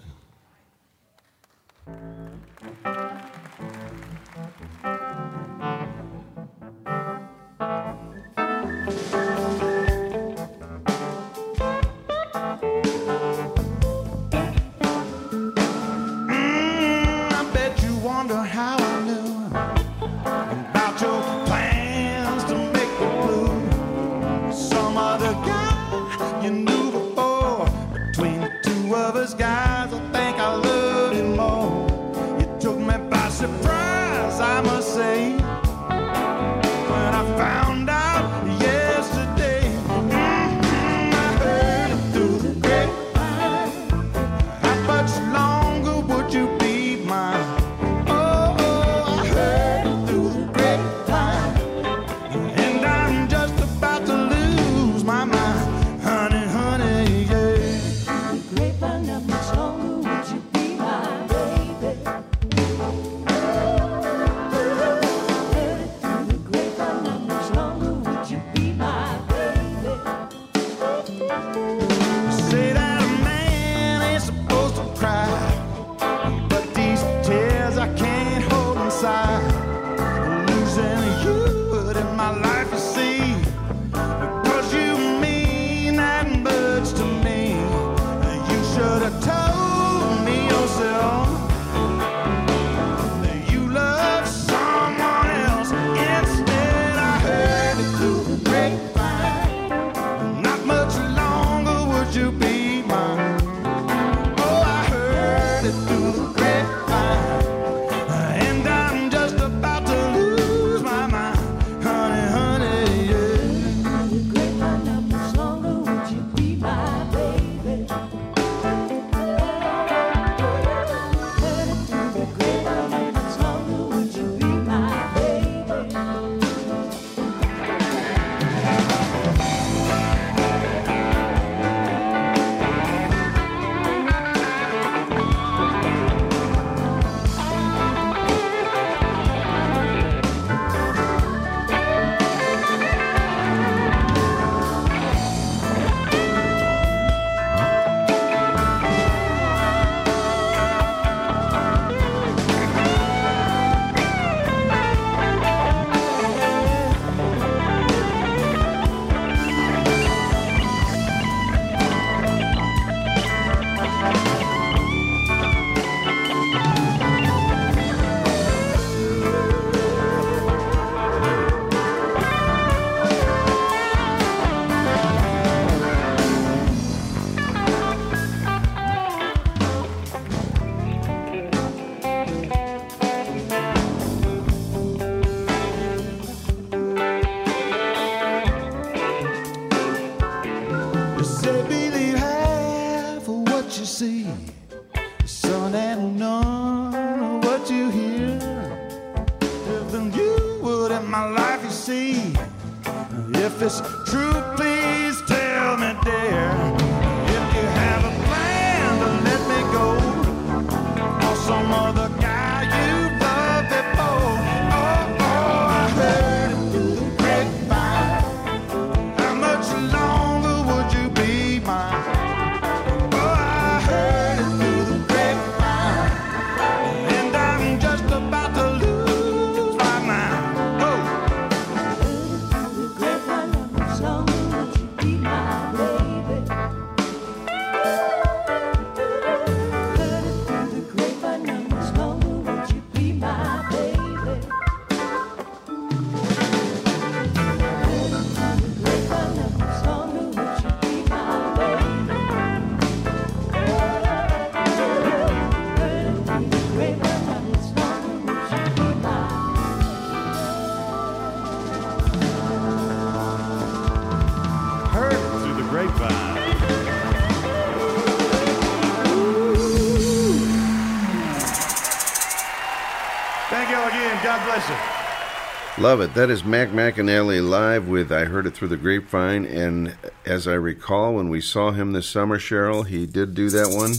Love it. That is Mac McAnally live with I Heard It Through the Grapevine. And as I recall, when we saw him this summer, Cheryl, he did do that one.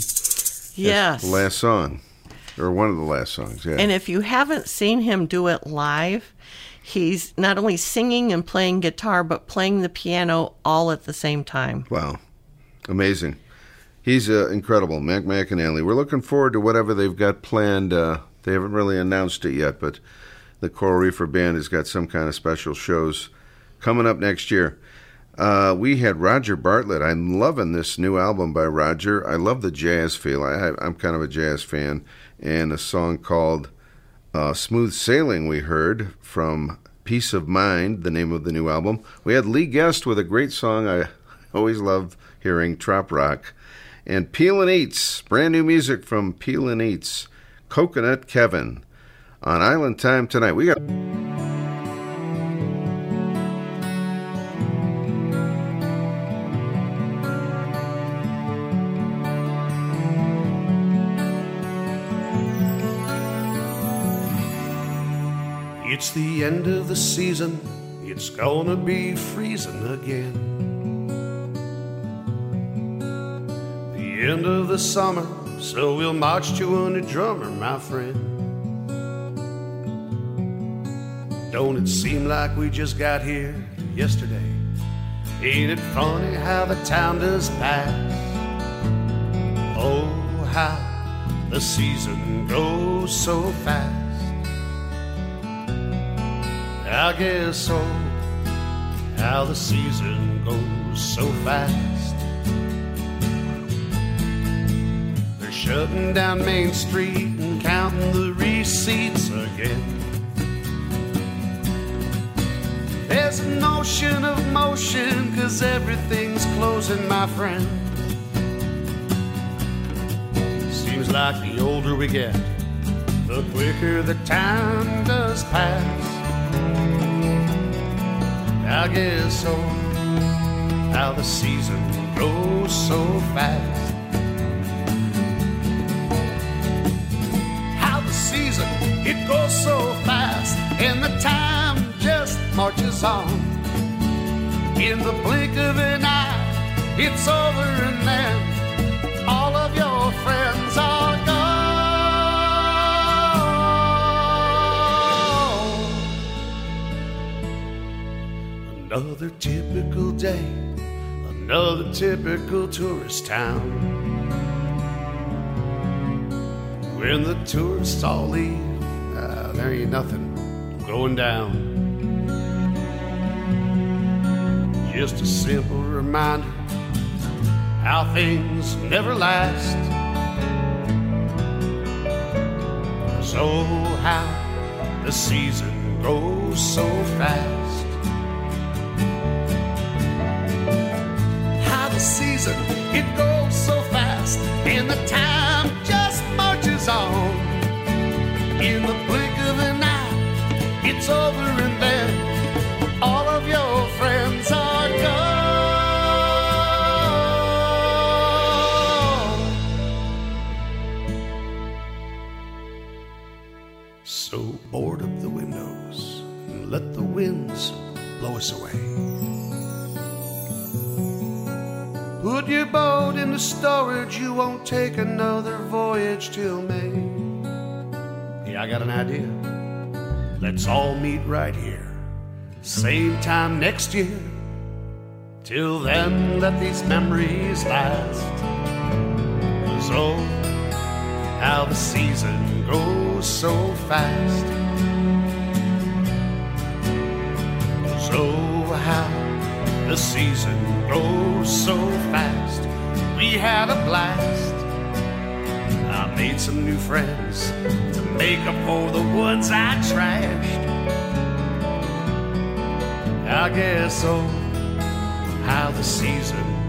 Yes. Last song, or one of the last songs, yeah. And if you haven't seen him do it live, he's not only singing and playing guitar, but playing the piano all at the same time. Wow. Amazing. He's uh, incredible, Mac McAnally. We're looking forward to whatever they've got planned. Uh, they haven't really announced it yet, but the Coral Reefer Band has got some kind of special shows coming up next year. Uh, we had Roger Bartlett. I'm loving this new album by Roger. I love the jazz feel. I, I'm kind of a jazz fan. And a song called uh, Smooth Sailing, we heard from Peace of Mind, the name of the new album. We had Lee Guest with a great song I always love hearing, Trop Rock. And Peel and Eats, brand new music from Peel and Eats, Coconut Kevin. On Island Time tonight, we got. It's the end of the season, it's gonna be freezing again. The end of the summer, so we'll march to a new drummer, my friend. Don't it seem like we just got here yesterday? Ain't it funny how the time does pass? Oh, how the season goes so fast. I guess so. How the season goes so fast. They're shutting down Main Street and counting the receipts again. There's an ocean of motion, cause everything's closing, my friend. Seems like the older we get, the quicker the time does pass. I guess so. How the season goes so fast. How the season it goes so fast, and the time marches on. In the blink of an eye, it's over, and then all of your friends are gone. Another typical day, another typical tourist town. When the tourists all leave, ah, there ain't nothing going down. Just a simple reminder how things never last. So, how the season goes so fast. How the season it goes so fast, and the time just marches on. In the blink of an eye, it's over, and then all of your friends So board up the windows and let the winds blow us away. Put your boat into storage, you won't take another voyage till May. Yeah, I got an idea. Let's all meet right here, same time next year. Till then, let these memories last. Cause oh, how the season goes so fast. So how the season goes so fast. We had a blast. I made some new friends to make up for the ones I trashed. I guess so. How the season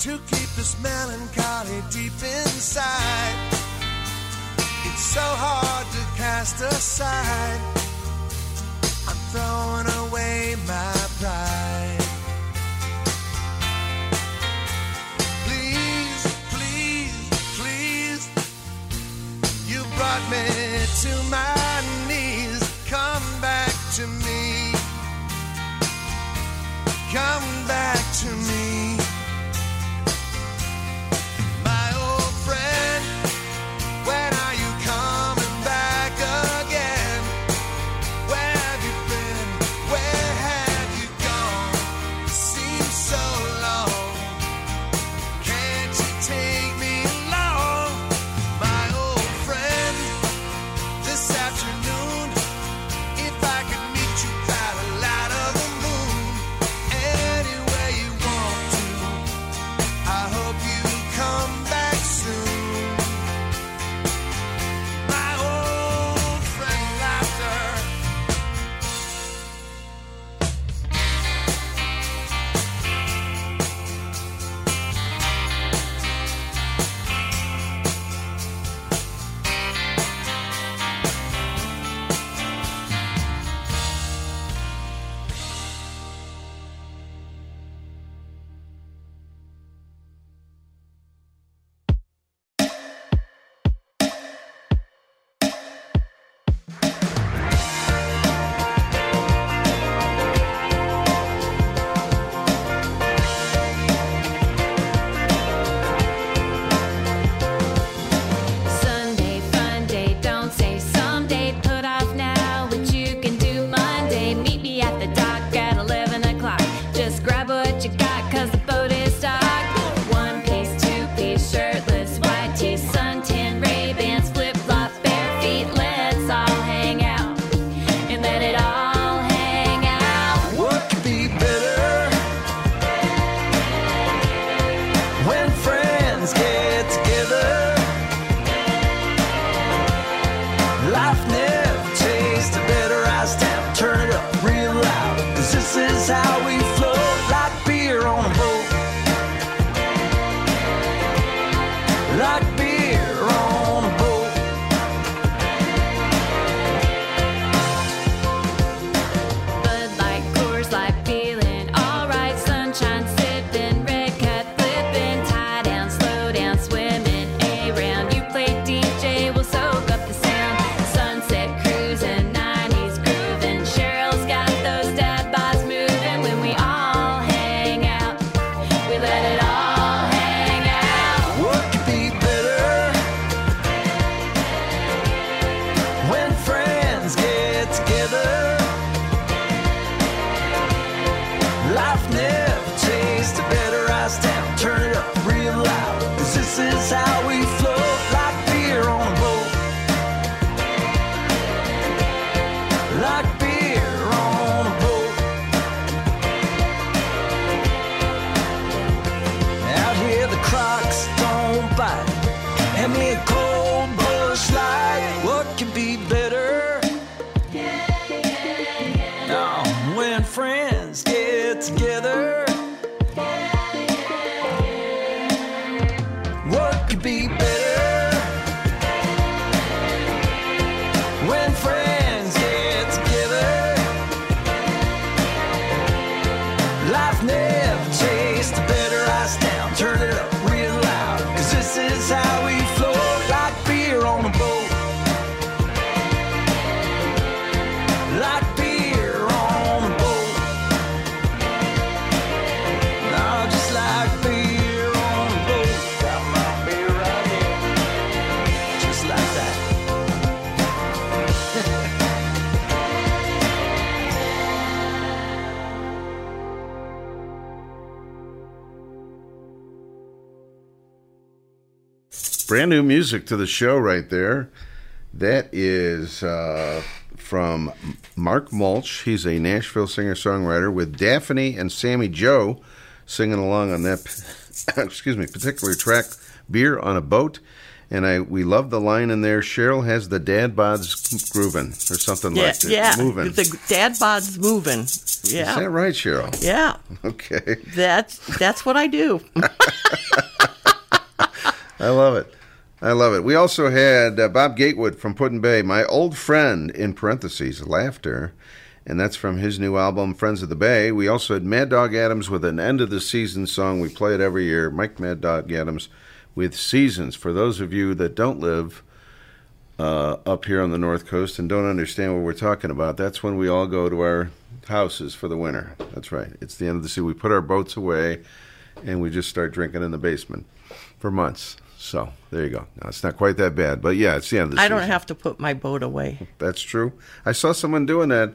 to keep this melancholy deep inside. It's so hard to cast aside. I'm throwing away my pride. Please, please, please, you brought me to my knees. Come back to me. Come back. turn it up real loud. Brand new music to the show right there. That is uh, from Mark Mulch. He's a Nashville singer songwriter with Daphne and Sammy Joe singing along on that, excuse me, particular track, "Beer on a Boat." And I we love the line in there. Cheryl has the dad bods grooving or something Yeah, like that. yeah. moving. The dad bod's moving. Yeah. Is that right, Cheryl? Yeah. Okay. That's that's what I do. I love it. I love it. We also had uh, Bob Gatewood from Put-in-Bay, my old friend, in parentheses, laughter. And that's from his new album, Friends of the Bay. We also had Mad Dog Adams with an end of the season song. We play it every year. Mike Mad Dog Adams with Seasons. For those of you that don't live uh, up here on the North Coast and don't understand what we're talking about, that's when we all go to our houses for the winter. That's right. It's the end of the season. We put our boats away and we just start drinking in the basement for months. So there you go. Now, it's not quite that bad, but yeah, it's the end of the day. I season. don't have to put my boat away. That's true. I saw someone doing that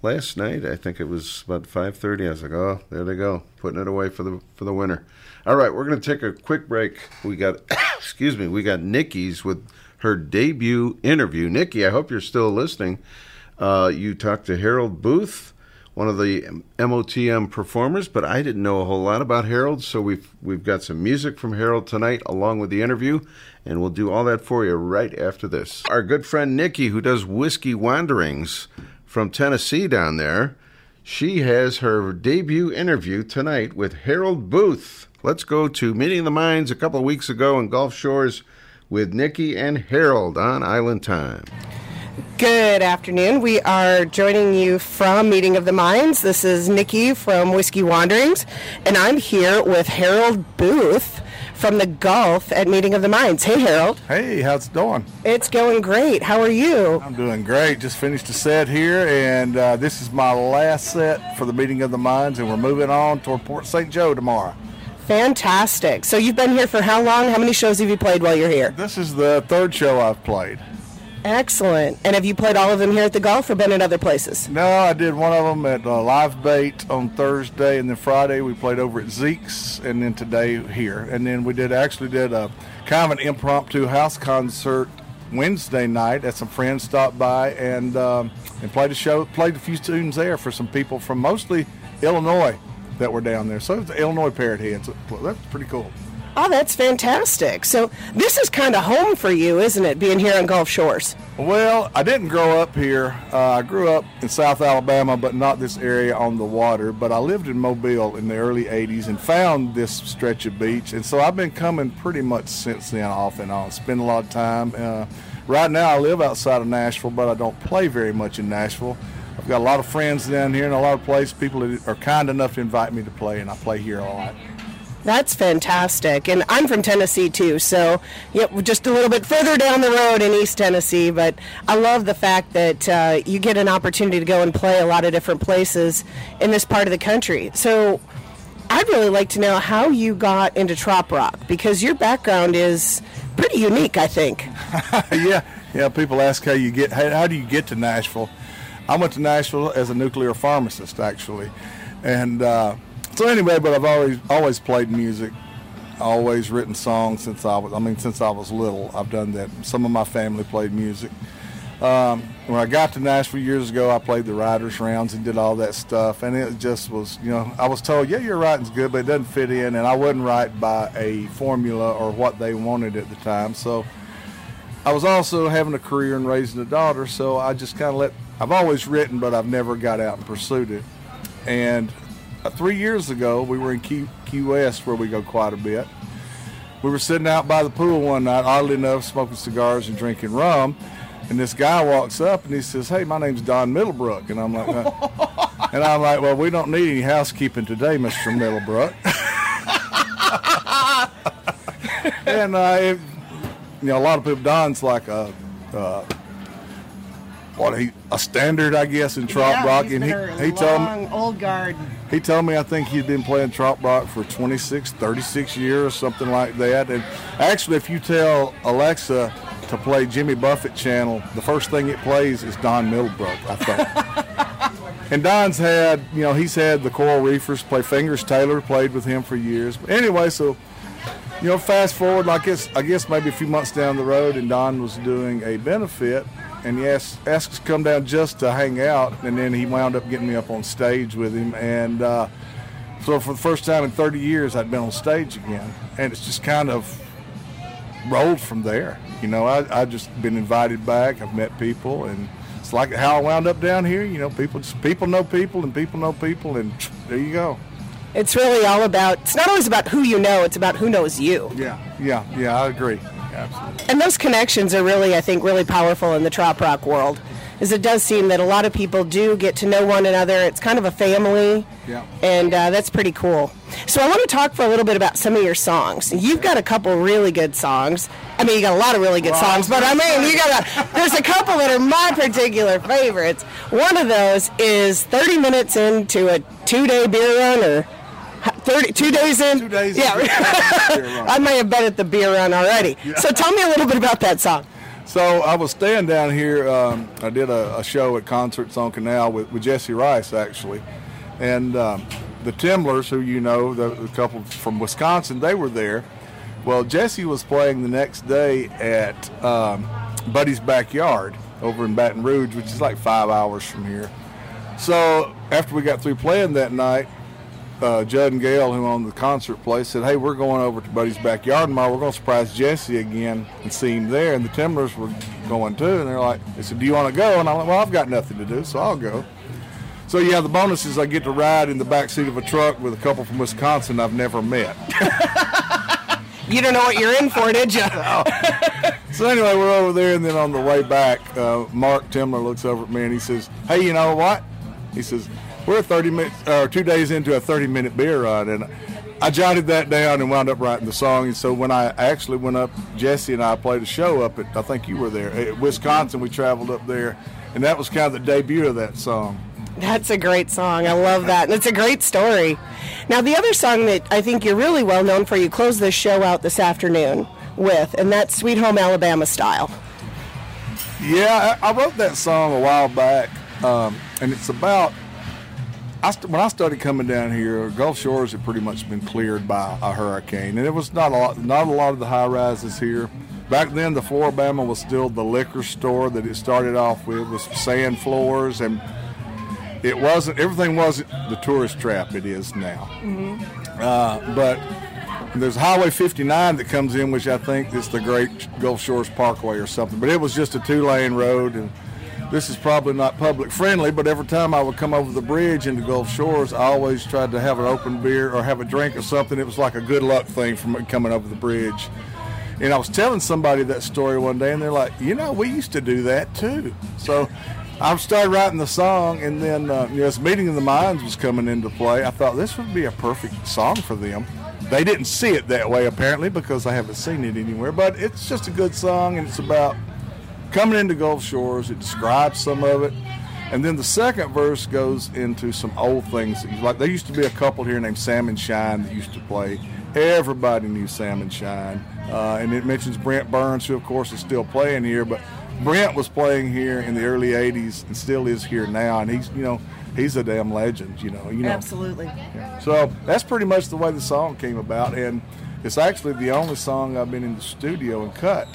last night. I think it was about five thirty. I was like, oh, there they go, putting it away for the for the winter. All right, we're going to take a quick break. We got, excuse me, we got Nikki's with her debut interview. Nikki, I hope you're still listening. Uh, you talked to Harold Boothe, one of the MOTM performers, but I didn't know a whole lot about Harold, so we've we've got some music from Harold tonight along with the interview, and we'll do all that for you right after this. Our good friend Nikki, who does Whiskey Wanderings from Tennessee down there, she has her debut interview tonight with Harold Boothe. Let's go to Meeting the Minds a couple of weeks ago in Gulf Shores with Nikki and Harold on Island Time. Good afternoon. We are joining you from Meeting of the Minds. This is Nikki from Whiskey Wanderings, and I'm here with Harold Boothe from the Gulf at Meeting of the Minds. Hey, Harold. Hey, how's it going? It's going great. How are you? I'm doing great. Just finished a set here, and uh, this is my last set for the Meeting of the Minds, and we're moving on toward Port St. Joe tomorrow. Fantastic. So you've been here for how long? How many shows have you played while you're here? This is the third show I've played. Excellent. And have you played all of them here at the golf or been at other places? No, I did one of them at uh, Live Bait on Thursday, and then Friday we played over at Zeke's, and then today here. And then we did actually did a kind of an impromptu house concert Wednesday night that some friends stopped by and um, and played a show, played a few tunes there for some people from mostly Illinois that were down there. So it's the Illinois Parrot Heads. That's pretty cool. Oh, that's fantastic. So this is kind of home for you, isn't it, being here on Gulf Shores? Well, I didn't grow up here. Uh, I grew up in South Alabama, but not this area on the water. But I lived in Mobile in the early 80s and found this stretch of beach. And so I've been coming pretty much since then, off and on. Spend a lot of time. Uh, right now, I live outside of Nashville, but I don't play very much in Nashville. I've got a lot of friends down here and a lot of places. People that are kind enough to invite me to play, and I play here a lot. That's fantastic. And I'm from Tennessee too, so yep, just a little bit further down the road in East Tennessee. But I love the fact that uh, you get an opportunity to go and play a lot of different places in this part of the country. So I'd really like to know how you got into trop rock because your background is pretty unique, I think. yeah, yeah. People ask how you get how, how do you get to Nashville. I went to Nashville as a nuclear pharmacist actually, and uh, so anyway. But I've always always played music, always written songs since I was. I mean, since I was little, I've done that. Some of my family played music. Um, when I got to Nashville years ago, I played the writers' rounds and did all that stuff, and it just was, you know, I was told, yeah, your writing's good, but it doesn't fit in, and I wouldn't write by a formula or what they wanted at the time. So I was also having a career and raising a daughter, so I just kind of let. I've always written, but I've never got out and pursued it. And three years ago, we were in Key, Key West, where we go quite a bit. We were sitting out by the pool one night, oddly enough, smoking cigars and drinking rum. And this guy walks up and he says, "Hey, my name's Don Middlebrook," and I'm like, uh, and I'm like, "Well, we don't need any housekeeping today, Mister Middlebrook." and uh, it, you know, a lot of people, Don's like a, uh, what he a standard, I guess, in trop rock, and he he told me old guard. He told me I think he'd been playing trop rock for 26, 36 years, something like that. And actually, if you tell Alexa to play Jimmy Buffett channel, the first thing it plays is Don Middlebrook, I think. and Don's had, you know, he's had the Coral Reefers play Fingers Taylor, played with him for years. But anyway, so you know, fast forward, like it's, I guess maybe a few months down the road, and Don was doing a benefit, and he asked, asked us to come down just to hang out, and then he wound up getting me up on stage with him, and uh, so for the first time in 30 years, I'd been on stage again, and it's just kind of rolled from there. You know, I I just been invited back. I've met people, and it's like how I wound up down here. You know, people just people know people, and people know people, and there you go. It's really all about, it's not always about who you know, it's about who knows you. Yeah, yeah, yeah. I agree. Absolutely. And those connections are really, I think, really powerful in the trop rock world. Is it does seem that a lot of people do get to know one another. It's kind of a family, Yeah. and uh, that's pretty cool. So I want to talk for a little bit about some of your songs. You've got a couple really good songs. I mean, you got a lot of really good Well, songs, but I mean, you got a, there's a couple that are my particular favorites. One of those is 30 minutes into a two-day beer run, or 30 two days in. Two days. Yeah, I may have been at the beer run already. So tell me a little bit about that song. So I was staying down here. Um, I did a, a show at Concerts on Canal with, with Jesse Rice, actually. And um, the Timblers, who you know, the, the couple from Wisconsin, they were there. Well, Jesse was playing the next day at um, Buddy's Backyard over in Baton Rouge, which is like five hours from here. So after we got through playing that night, uh, Judd and Gail, who owned the concert place, said, "Hey, we're going over to Buddy's backyard tomorrow. We're going to surprise Jesse again and see him there." And the Timblers were going too, and they're like, "They said, do you want to go?" And I'm like, "Well, I've got nothing to do, so I'll go." So yeah, the bonus is I get to ride in the back seat of a truck with a couple from Wisconsin I've never met. You don't know what you're in for, did you? So anyway, we're over there, and then on the way back, uh, Mark Timler looks over at me and he says, "Hey, you know what?" He says, "We're 30 minutes, or two days into a 30-minute beer run," and I jotted that down and wound up writing the song. And so when I actually went up, Jesse and I played a show up at I think you were there at Wisconsin. We traveled up there, and that was kind of the debut of that song. That's a great song. I love that. And it's a great story. Now, the other song that I think you're really well known for, you close this show out this afternoon with, and that's Sweet Home Alabama Style. Yeah, I, I wrote that song a while back, um, and it's about. I st- when I started coming down here, Gulf Shores had pretty much been cleared by a hurricane, and it was not a lot, not a lot of the high rises here. Back then, the Flora-Bama was still the liquor store that it started off with, with sand floors, and it wasn't. Everything wasn't the tourist trap it is now. Uh, but there's Highway 59 that comes in, which I think is the Great Gulf Shores Parkway or something. But it was just a two-lane road, and this is probably not public friendly. But every time I would come over the bridge into Gulf Shores, I always tried to have an open beer or have a drink or something. It was like a good luck thing from coming over the bridge. And I was telling somebody that story one day, and they're like, "You know, we used to do that too." So I started writing the song, and then uh, you know, as Meeting of the Minds was coming into play, I thought this would be a perfect song for them. They didn't see it that way apparently because I haven't seen it anywhere, but it's just a good song, and it's about coming into Gulf Shores. It describes some of it, and then the second verse goes into some old things. Like there used to be a couple here named Sam and Shine that used to play. Everybody knew Sam and Shine, uh, and it mentions Brent Burns, who of course is still playing here, but Brent was playing here in the early '80s and still is here now, and he's you know he's a damn legend. You know, you know. Absolutely. So that's pretty much the way the song came about, and it's actually the only song I've been in the studio and cut.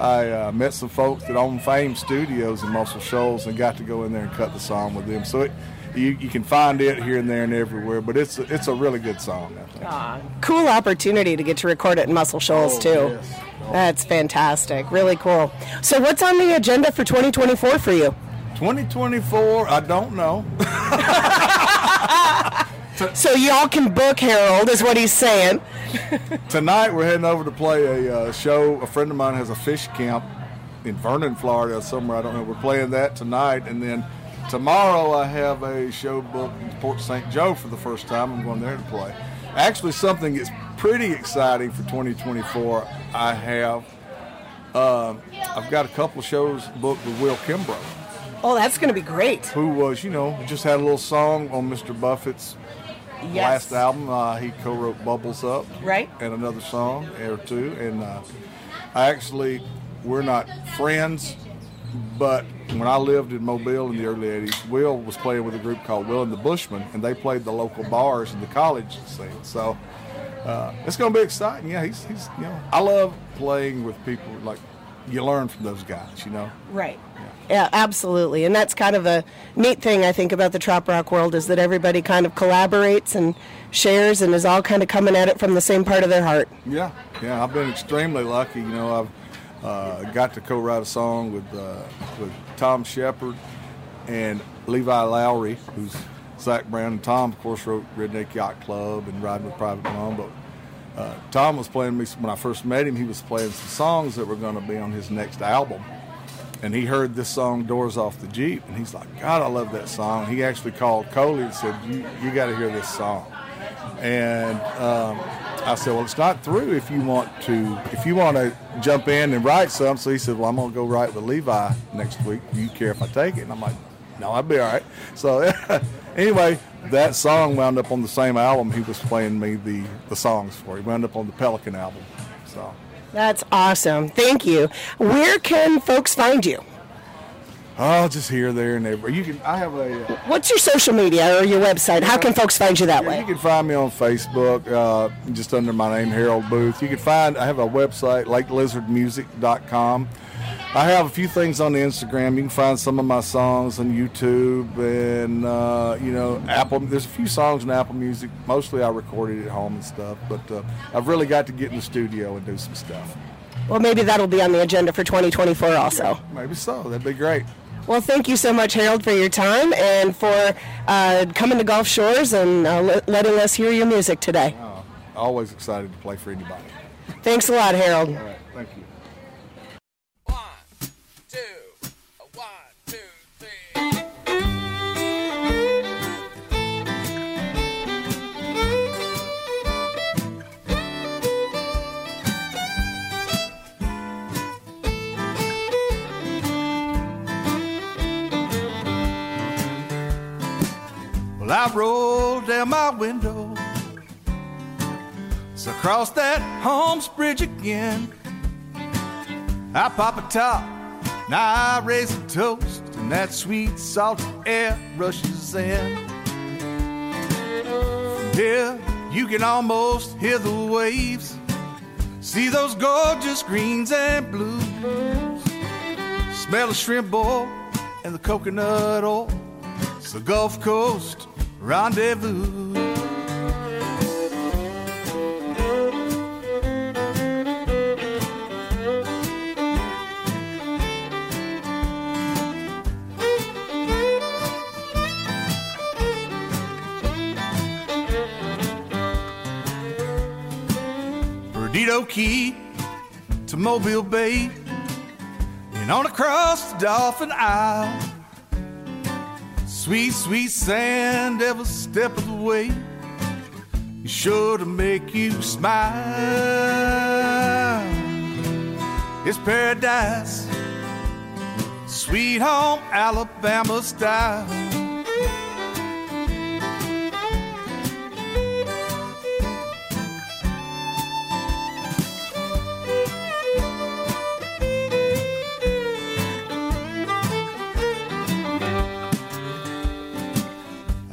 I uh, met some folks that own Fame Studios in Muscle Shoals and got to go in there and cut the song with them. So it, you, you can find it here and there and everywhere, but it's a, it's a really good song. I think. Cool opportunity to get to record it in Muscle Shoals, Oh, too. That's fantastic. Really cool. So, what's on the agenda for 2024 for you? 2024, I don't know. so, y'all can book Harold, is what he's saying. Tonight we're heading over to play a uh, show. A friend of mine has a fish camp in Vernon, Florida, somewhere. I don't know. We're playing that tonight, and then tomorrow I have a show booked in Port St. Joe for the first time. I'm going there to play. Actually, something that's pretty exciting for 2024. I have. Um, I've got a couple shows booked with Will Kimbrough Oh, that's going to be great. who was, you know, just had a little song on Mr. Buffett's Yes. last album. Uh, he co-wrote "Bubbles Up," Right. and another song or two. And uh, I actually, we're not friends, but when I lived in Mobile in the early '80s, Will was playing with a group called Will and the Bushmen, and they played the local bars in the college scene. So uh, it's going to be exciting. Yeah, he's, he's you know I love playing with people like you learn from those guys. You know. Right. Yeah, absolutely. And that's kind of a neat thing I think about the trop rock world is that everybody kind of collaborates and shares and is all kind of coming at it from the same part of their heart. Yeah, yeah, I've been extremely lucky. You know, I've uh, got to co-write a song with uh, with Thom Shepherd and Levi Lowrey, who's Zac Brown. And Tom, of course, wrote Redneck Yacht Club and Riding with Private Mom. But uh, Tom was playing me when I first met him. He was playing some songs that were going to be on his next album. And he heard this song, Doors Off the Jeep, and he's like, God, I love that song. He actually called Coley and said, You, you got to hear this song. And um, I said, well, it's not through if you want to, if you want to jump in and write some. So he said, well, I'm going to go write with Levi next week. Do you care if I take it? And I'm like, no, I'd be all right. So anyway, that song wound up on the same album he was playing me the, the songs for. He wound up on the Pelican album. So That's awesome. Thank you. Where can folks find you? oh, just here, there, and everywhere. You can. I have a. Uh, What's your social media or your website? How can folks find you that way? You can find me on Facebook, uh, just under my name, Harold Boothe. You can find, I have a website, lakelizardmusic.com. I have a few things on the Instagram. You can find some of my songs on YouTube and, uh, you know, Apple. There's a few songs on Apple Music. Mostly I recorded at home and stuff, but uh, I've really got to get in the studio and do some stuff. Well, maybe that'll be on the agenda for 2024 also. Maybe so. That'd be great. Well, thank you so much, Harold, for your time and for uh, coming to Gulf Shores and uh, letting us hear your music today. Uh, always excited to play for anybody. Thanks a lot, Harold. All right. Thank you. Well, I rolled down my window. So across that Holmes Bridge again. I pop a top, now I raise a toast, and that sweet salty air rushes in. From here, you can almost hear the waves, see those gorgeous greens and blues, smell the shrimp boil and the coconut oil. It's the Gulf Coast rendezvous. Perdido Key to Mobile Bay and on across the Dolphin Isle. Sweet, sweet sand every step of the way sure to make you smile. It's paradise, sweet home Alabama style.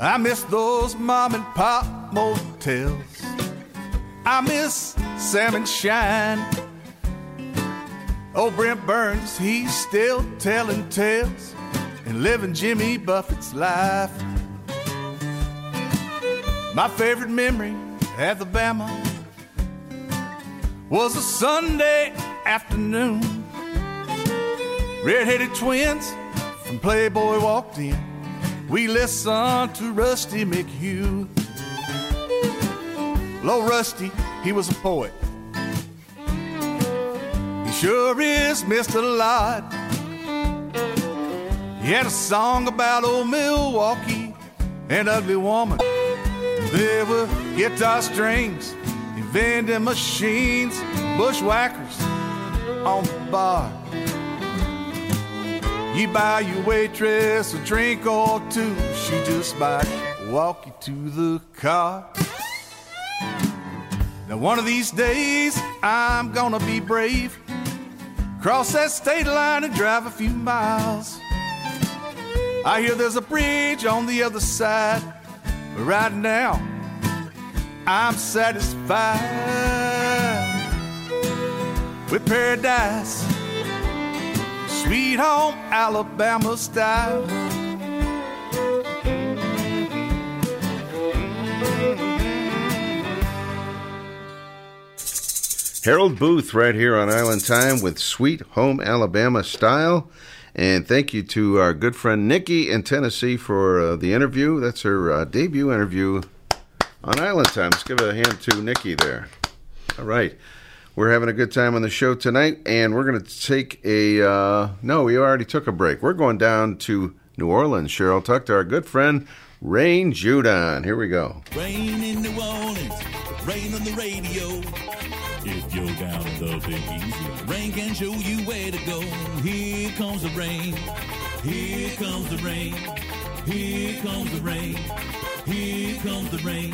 I miss those mom and pop motels. I miss Sam and Shine. Old Brent Burns, he's still telling tales and living Jimmy Buffett's life. My favorite memory, at the Alabama, was a Sunday afternoon. Red-headed twins from Playboy walked in. We listened to Rusty McHugh. Low Rusty, he was a poet. He sure is missed a lot. He had a song about old Milwaukee and ugly woman. There were guitar strings and vending machines, bushwhackers on the bar. You buy your waitress a drink or two, she just might walk you to the car. Now, one of these days, I'm gonna be brave, cross that state line and drive a few miles. I hear there's a bridge on the other side, but right now, I'm satisfied with paradise, sweet home Alabama style. Harold Boothe right here on Island Time with Sweet Home Alabama Style. And thank you to our good friend Nikki in Tennessee for uh, the interview. That's her uh, debut interview on Island Time. Let's give a hand to Nikki there. All right. We're having a good time on the show tonight, and we're going to take a. Uh, no, we already took a break. We're going down to New Orleans, Cheryl. Talk to our good friend Rain Jaudon. Here we go. Rain in New Orleans, rain on the radio. If you're down in the Big Easy, rain can show you where to go. Here comes the rain, here comes the rain, here comes the rain, here comes the rain,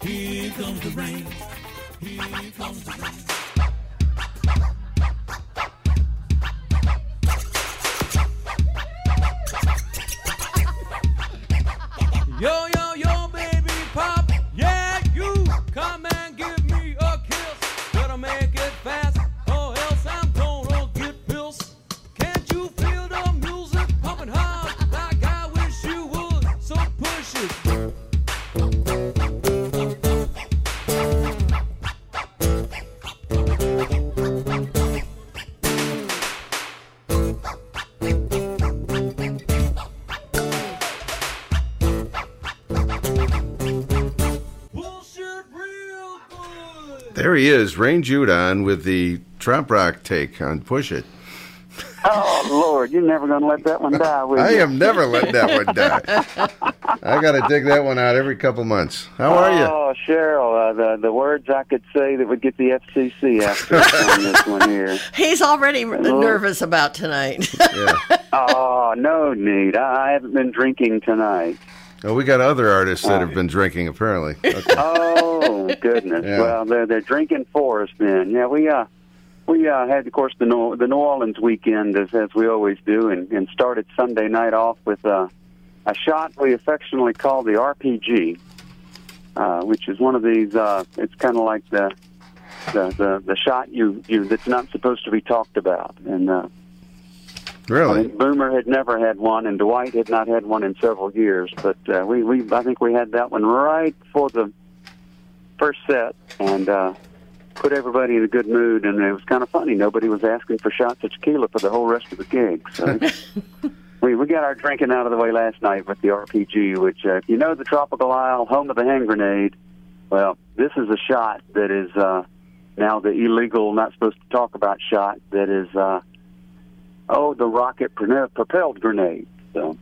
here comes the rain, Yo, yo, yo, There he is, Rain Jaudon with the Trop Rock take on Push It. Oh Lord, you're never gonna let that one die, will you? I am never letting that one die. I got to dig that one out every couple months. How are you? Oh, Cheryl, uh, the the words I could say that would get the FCC after on this one here. He's already nervous about tonight. Oh, no need. I, I haven't been drinking tonight. Oh, we got other artists that have been drinking, apparently. Okay. Oh goodness. Yeah. Well, they're they're drinking for us then. Yeah, we uh we uh had of course the New, the New Orleans weekend as as we always do, and and started Sunday night off with uh, a shot we affectionately call the RPG, uh, which is one of these. Uh, it's kind of like the the the the shot you you that's not supposed to be talked about, and. uh I Really? Boomer had never had one, and Dwight had not had one in several years. But uh, we, we, I think we had that one right for the first set, and uh, put everybody in a good mood. And it was kind of funny. Nobody was asking for shots of tequila for the whole rest of the gig. So we we got our drinking out of the way last night with the RPG, which uh, if you know the Tropical Isle, home of the hand grenade. Well, this is a shot that is uh, now the illegal, not supposed to talk about shot that is. Uh, Oh, the rocket propelled grenade. So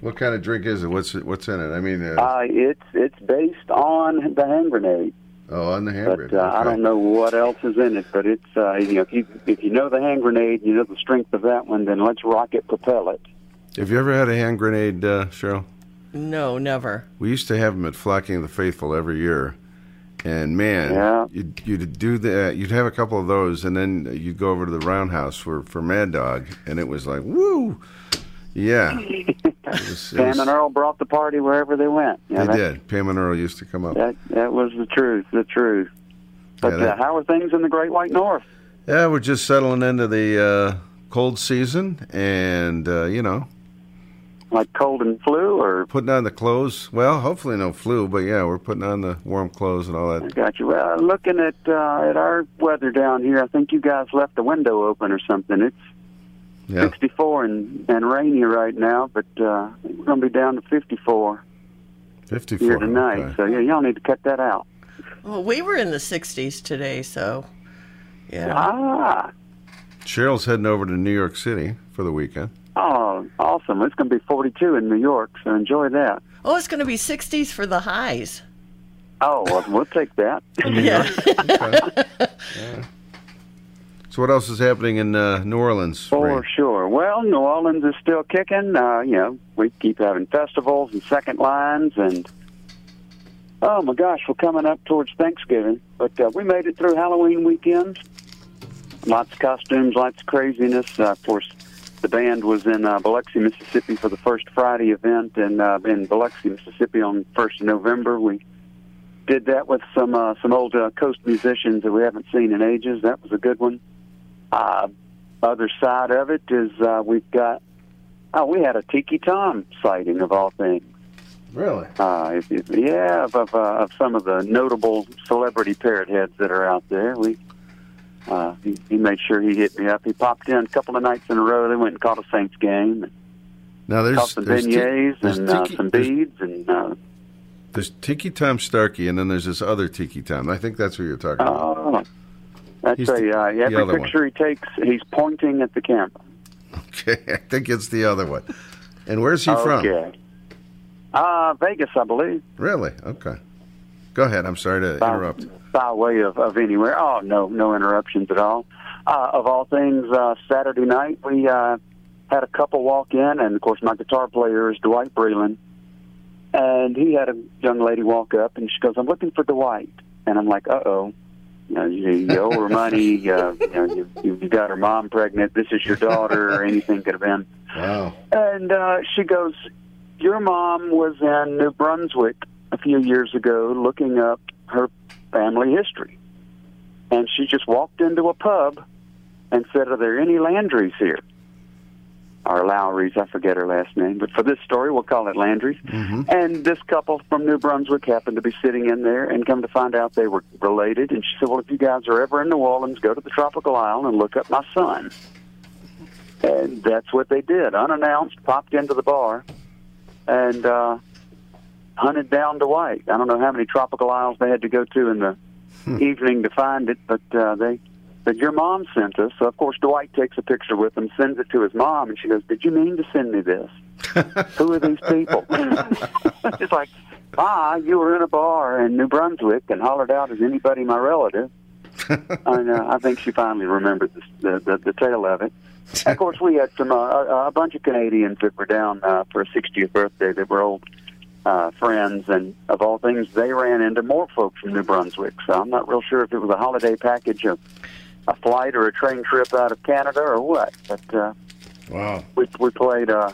What kind of drink is it? What's it, what's in it? I mean, uh, uh, it's it's based on the hand grenade, oh, on the hand but grenade. uh, I don't know what else is in it. But it's uh, you know if you if you know the hand grenade, you know the strength of that one, then let's rocket propel it. Have you ever had a hand grenade, uh, Cheryl? no, never. We used to have them at Flocking of the Faithful every year, and man, Yeah. you'd, you'd do that. You'd have a couple of those, and then you'd go over to the Roundhouse for for Mad Dog, and it was like, woo, yeah. It was, it Pam was- and Earl brought the party wherever they went. Yeah, they that, did. Pam and Earl used to come up. That that was the truth, the truth. But Yeah, that- uh, how are things in the Great White North? Yeah, we're just settling into the uh, cold season, and uh, you know, like cold and flu, or putting on the clothes. Well, hopefully no flu, but yeah, we're putting on the warm clothes and all that. Got you. Well, looking at uh, at our weather down here, I think you guys left the window open or something. It's Yeah. 64 and and rainy right now, but uh, we're going to be down to 54 Fifty-four here tonight. okay. So yeah, y'all need to cut that out. Well, we were in the 60s today, so yeah. Ah, Cheryl's heading over to New York City for the weekend. Oh, awesome! It's going to be 42 in New York, so enjoy that. Oh, it's going to be 60s for the highs. Oh, well, we'll take that. Yeah. So, what else is happening in uh, New Orleans? For Ray? sure. Well, New Orleans is still kicking. Uh, you know, we keep having festivals and second lines, and oh my gosh, we're coming up towards Thanksgiving. But uh, we made it through Halloween weekend. Lots of costumes, lots of craziness. Uh, of course, the band was in uh, Biloxi, Mississippi for the first Friday event, and uh, in Biloxi, Mississippi on first of November. We did that with some uh, some old uh, coast musicians that we haven't seen in ages. That was a good one. Uh, other side of it is uh, we've got oh we had a Tiki Tom sighting of all things. Really? Uh, if, if, yeah, of of, uh, of some of the notable celebrity parrot heads that are out there. We uh, he, he made sure he hit me up. He popped in a couple of nights in a row. They went and caught a Saints game. And Now there's caught some there's, beignets there's and uh, some beads and. Uh, there's Tiki Tom Starkey, and then there's this other Tiki Tom. I think that's what you're talking about. Oh, that's He's a the- uh, every other one. picture he takes, he's pointing at the camera. Okay, I think it's the other one. And where's he from? Okay. Uh, Vegas, I believe. Really? Okay. Go ahead. I'm sorry to interrupt. By way of, of anywhere. Oh, no, no interruptions at all. Uh, of all things, uh, Saturday night, we uh, had a couple walk in, and of course, my guitar player is Dwight Breland. And he had a young lady walk up, and she goes, I'm looking for Dwight. And I'm like, uh oh. You know, you, you owe her money. Uh, you know, you, you you got her mom pregnant. This is your daughter, or anything could have been. Wow. And uh, she goes, Your mom was in New Brunswick a few years ago looking up her family history. And she just walked into a pub and said, Are there any Landrys here? Or Lowrys, I forget her last name. But for this story, we'll call it Landry's. And this couple from New Brunswick happened to be sitting in there and come to find out they were related. And she said, Well, if you guys are ever in New Orleans, go to the Tropical Isle and look up my son. And that's what they did. Unannounced, popped into the bar and uh, hunted down Dwight. I don't know how many tropical isles they had to go to in the evening to find it, but uh, they said, Your mom sent us. So, of course, Dwight takes a picture with him, sends it to his mom, and she goes, Did you mean to send me this? Who are these people? it's like, Ah, you were in a bar in New Brunswick and hollered out, Is anybody my relative? and uh, I think she finally remembered the, the, the, the tale of it. of course, we had some uh, a, a bunch of Canadians that were down uh, for a 60th birthday that were old uh, friends, and of all things, they ran into more folks from New Brunswick. So I'm not real sure if it was a holiday package of a flight or a train trip out of Canada or what. But uh, wow, we we played uh,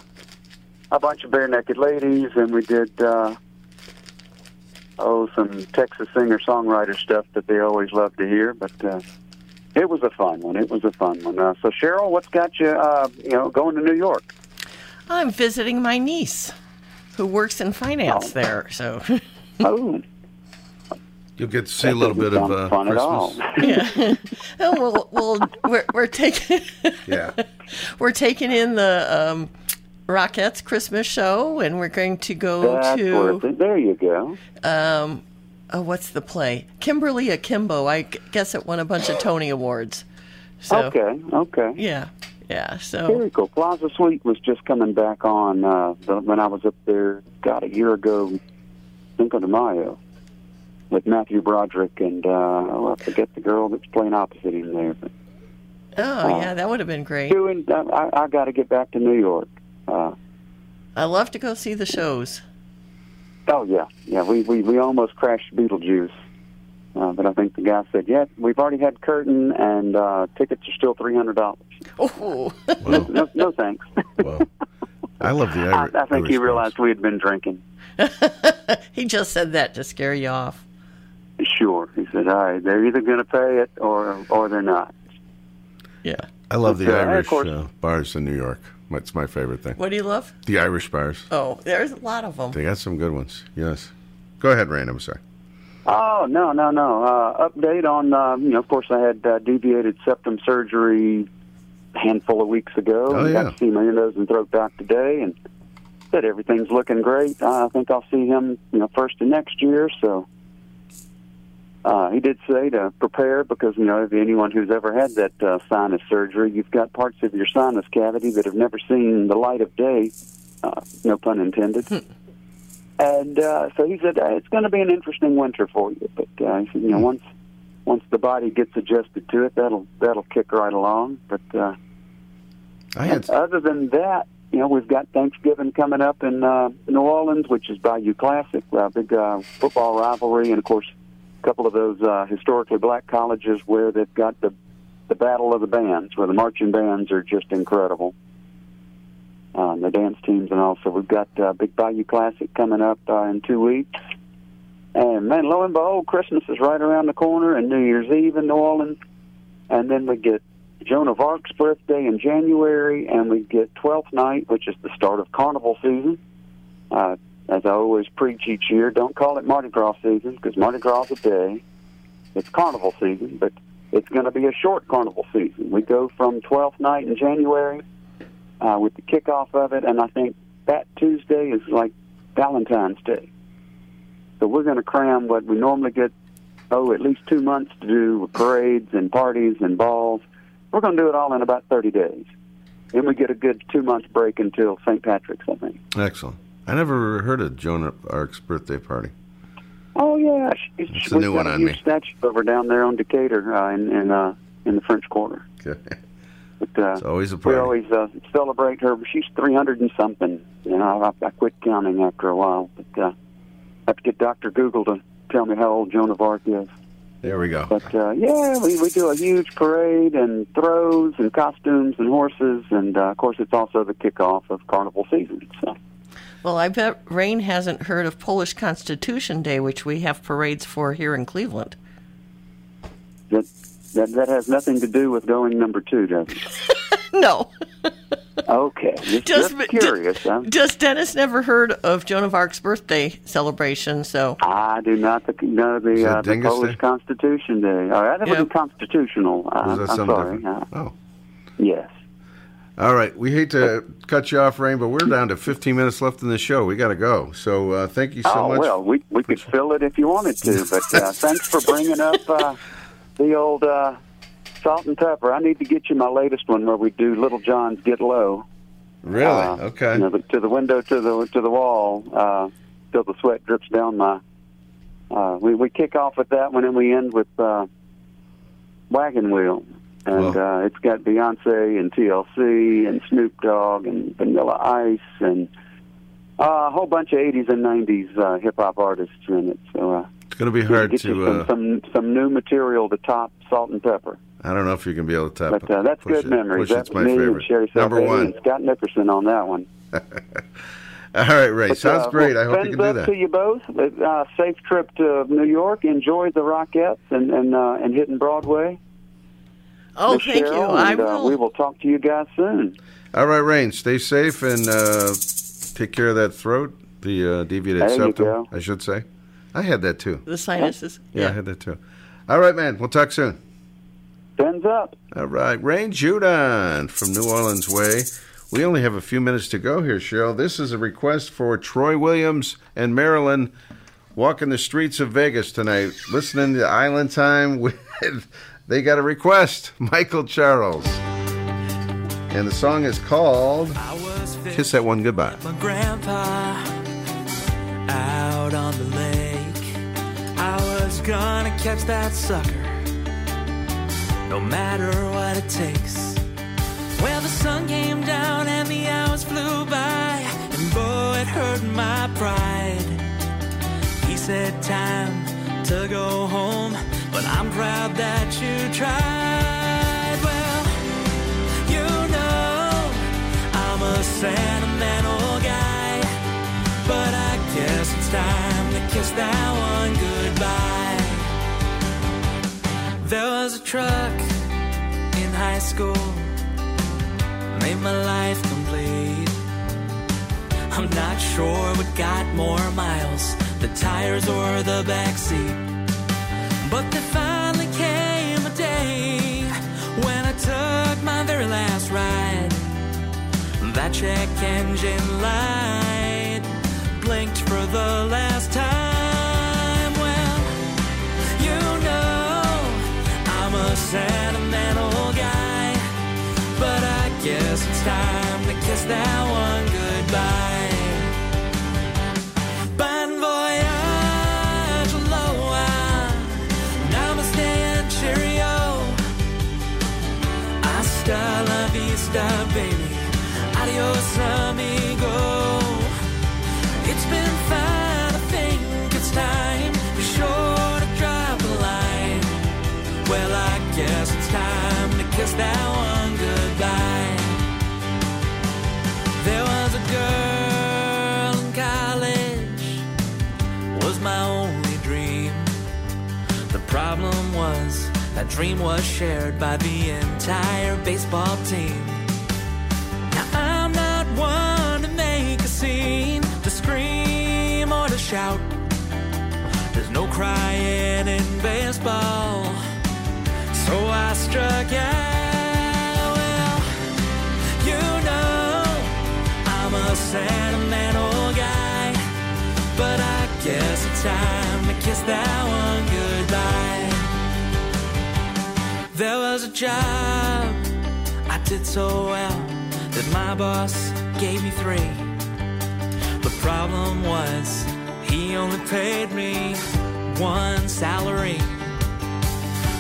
a bunch of Barenaked Ladies, and we did. Uh, Oh, some Texas singer songwriter stuff that they always love to hear, but uh, it was a fun one. It was a fun one. Uh, so, Cheryl, what's got you, uh, you know, going to New York? I'm visiting my niece, who works in finance there. So, oh, You'll get to see a little bit of uh, fun at all. Christmas. yeah. oh, well, well, we're we're taking Yeah. we're taking in the um, Rockettes Christmas show, and we're going to go That's to. There you go. um, oh, what's the play? Kimberly Akimbo. I g- guess it won a bunch of Tony awards. So, okay, okay. Yeah, yeah. So Very cool. Plaza Suite was just coming back on uh, the, when I was up there, God, a year ago, Cinco de Mayo, with Matthew Broderick and, uh, oh, I forget the girl that's playing opposite him there. But oh yeah, that would have been great. doing, I, I, I got to get back to New York. Uh, I love to go see the shows. oh, yeah, yeah. We, we, we almost crashed Beetlejuice. Uh, but I think the guy said, yeah, we've already had curtain and uh, tickets are still $300. Oh, no, no, no thanks. I love the I, Irish. I think he realized we had been drinking. he just said that to scare you off. Sure. He said, all right, they're either going to pay it or or they're not. Yeah. I love the uh, Irish course- uh, bars in New York. That's my favorite thing. What do you love? The Irish bars. Oh, there's a lot of them. They got some good ones. Yes. Go ahead, Rain. I'm sorry. Oh, no, no, no. Uh, update on, uh, you know, of course, I had uh, deviated septum surgery a handful of weeks ago. Oh, Got yeah. to see my nose and throat doc today and said everything's looking great. Uh, I think I'll see him, you know, first of next year. So uh, he did say to prepare because, you know, if anyone who's ever had that uh, sinus surgery, you've got parts of your sinus cavity that have never seen the light of day, uh, no pun intended. And uh, so he said, uh, it's going to be an interesting winter for you. But uh, he said, you know, once once the body gets adjusted to it, that'll that'll kick right along. But uh, I had other than that, you know, we've got Thanksgiving coming up in uh, New Orleans, which is Bayou Classic, a big uh, football rivalry, and of course, a couple of those uh, historically black colleges where they've got the the battle of the bands, where the marching bands are just incredible. Um, the dance teams and all. So we've got uh, Big Bayou Classic coming up uh, in two weeks. And man, lo and behold, Christmas is right around the corner, and New Year's Eve in New Orleans, and then we get Joan of Arc's birthday in January, and we get Twelfth Night, which is the start of Carnival season. Uh, as I always preach each year, don't call it Mardi Gras season because Mardi Gras is a day. It's Carnival season, but it's going to be a short Carnival season. We go from Twelfth Night in January uh, with the kickoff of it, and I think that Tuesday is like Valentine's Day. So we're going to cram what we normally get, oh, at least two months to do with parades and parties and balls. We're going to do it all in about 30 days. Then we get a good two month break until St. Patrick's, I think. Excellent. I never heard of Joan of Arc's birthday party. Oh yeah, It's a new got one a on huge me. statue of her down there on Decatur uh, in in, uh, in the French Quarter. Okay. But, uh, It's always a we always uh, celebrate her. She's three hundred and something. You know, I, I quit counting after a while, but uh, I have to get Doctor Google to tell me how old Joan of Arc is. There we go. But uh, yeah, we, we do a huge parade and throws and costumes and horses, and uh, of course, it's also the kickoff of Carnival season. So Well, I bet Rain hasn't heard of Polish Constitution Day, which we have parades for here in Cleveland. that that that has nothing to do with going number two, does it? no. Okay, just, Just- just curious. huh? Just Dennis never heard of Joan of Arc's birthday celebration, so I do not the, know the, uh, the Polish Day? Constitution Day. All right, that Yeah. wasn't constitutional. Uh, Was that I'm something sorry. different? Uh, Oh. yes. All right. We hate to cut you off, Rain, but we're down to 15 minutes left in the show. We got to go. So uh, thank you so oh much. well, we we could fill it if you wanted to, but uh, thanks for bringing up uh, the old uh, salt and pepper. I need to get you my latest one where we do Lil Jon's Get Low. Really? Uh, okay. You know, the, to the window, to the to the wall, uh, till the sweat drips down my. Uh, we we kick off with that one, and we end with uh, Wagon Wheel, and uh, it's got Beyonce and TLC and Snoop Dogg and Vanilla Ice and uh, a whole bunch of '80s and '90s uh, hip hop artists in it. So uh, going to be hard get you to. some, Uh, some some new material to top Salt and Pepper. I don't know if you can be able to tap But uh, that's push good it. memories. That's my me and favorite. Sherry Number one. Scott Nickerson on that one. All right, Ray. But, Sounds uh, great. well, I hope you thumbs can do that. to you both. Uh, safe trip to New York. Enjoy the Rockettes and and uh, and hitting Broadway. Oh, Miss thank you. Cheryl, I and, Uh, will. we will talk to you guys soon. All right, Rain. Stay safe and uh, take care of that throat, the uh, deviated There you septum, go. I should say. I had that too. The sinuses. Yeah, I had that too. All right, man. We'll talk soon. Thumbs up. All right, Rain Jaudon from New Orleans Way. We only have a few minutes to go here, Cheryl. This is a request for Troy Williams and Marilyn walking the streets of Vegas tonight, listening to Island Time with. They got a request, Michael Charles, and the song is called "Kiss That One Goodbye." Gonna catch that sucker, no matter what it takes. Well, the sun came down and the hours flew by, and boy, it hurt my pride. He said, Time to go home, but I'm proud that you tried. Well, you know, I'm a sentimental guy, but I guess it's time to kiss that one goodbye. There was a truck in high school, made my life complete. I'm not sure what got more miles, the tires or the backseat. But there finally came a day when I took my very last ride. That check engine light blinked for the last time. Sentimental guy, but I guess it's time to kiss that one goodbye. Bon voyage, aloha, namaste and cheerio. Hasta la vista, baby. Adios, amigo. Problem was that dream was shared by the entire baseball team. Now I'm not one to make a scene, to scream or to shout. There's no crying in baseball, so I struck out. Well, you know I'm a sentimental guy, but I guess it's time to kiss that one goodbye. There was a job I did so well that my boss gave me three. The problem was he only paid me one salary.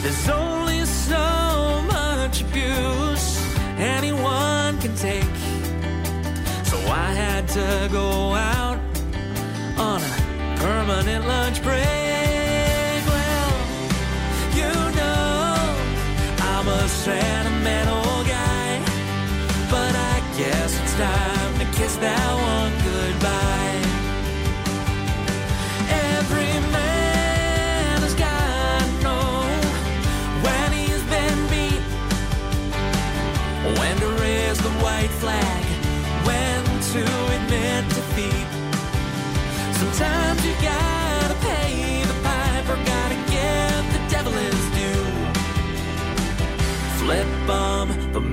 There's only so much abuse anyone can take. So I had to go out on a permanent lunch break. A sentimental guy, but I guess it's time to kiss that one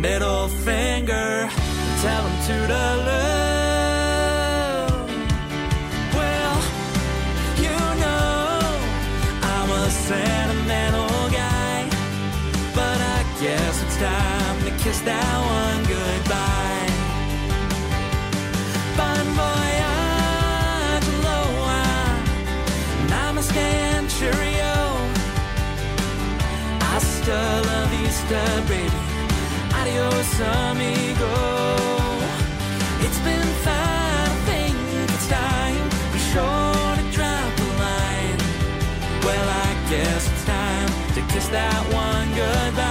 middle finger, and tell 'em to the. Well, you know I'm a sentimental guy, but I guess it's time to kiss that one goodbye. Bon voyage, aloha, namaste and cheerio. Hasta la vista, baby. Adios, amigo. It's been fine, I think it's time. Be sure to drop a line. Well, I guess it's time to kiss that one goodbye.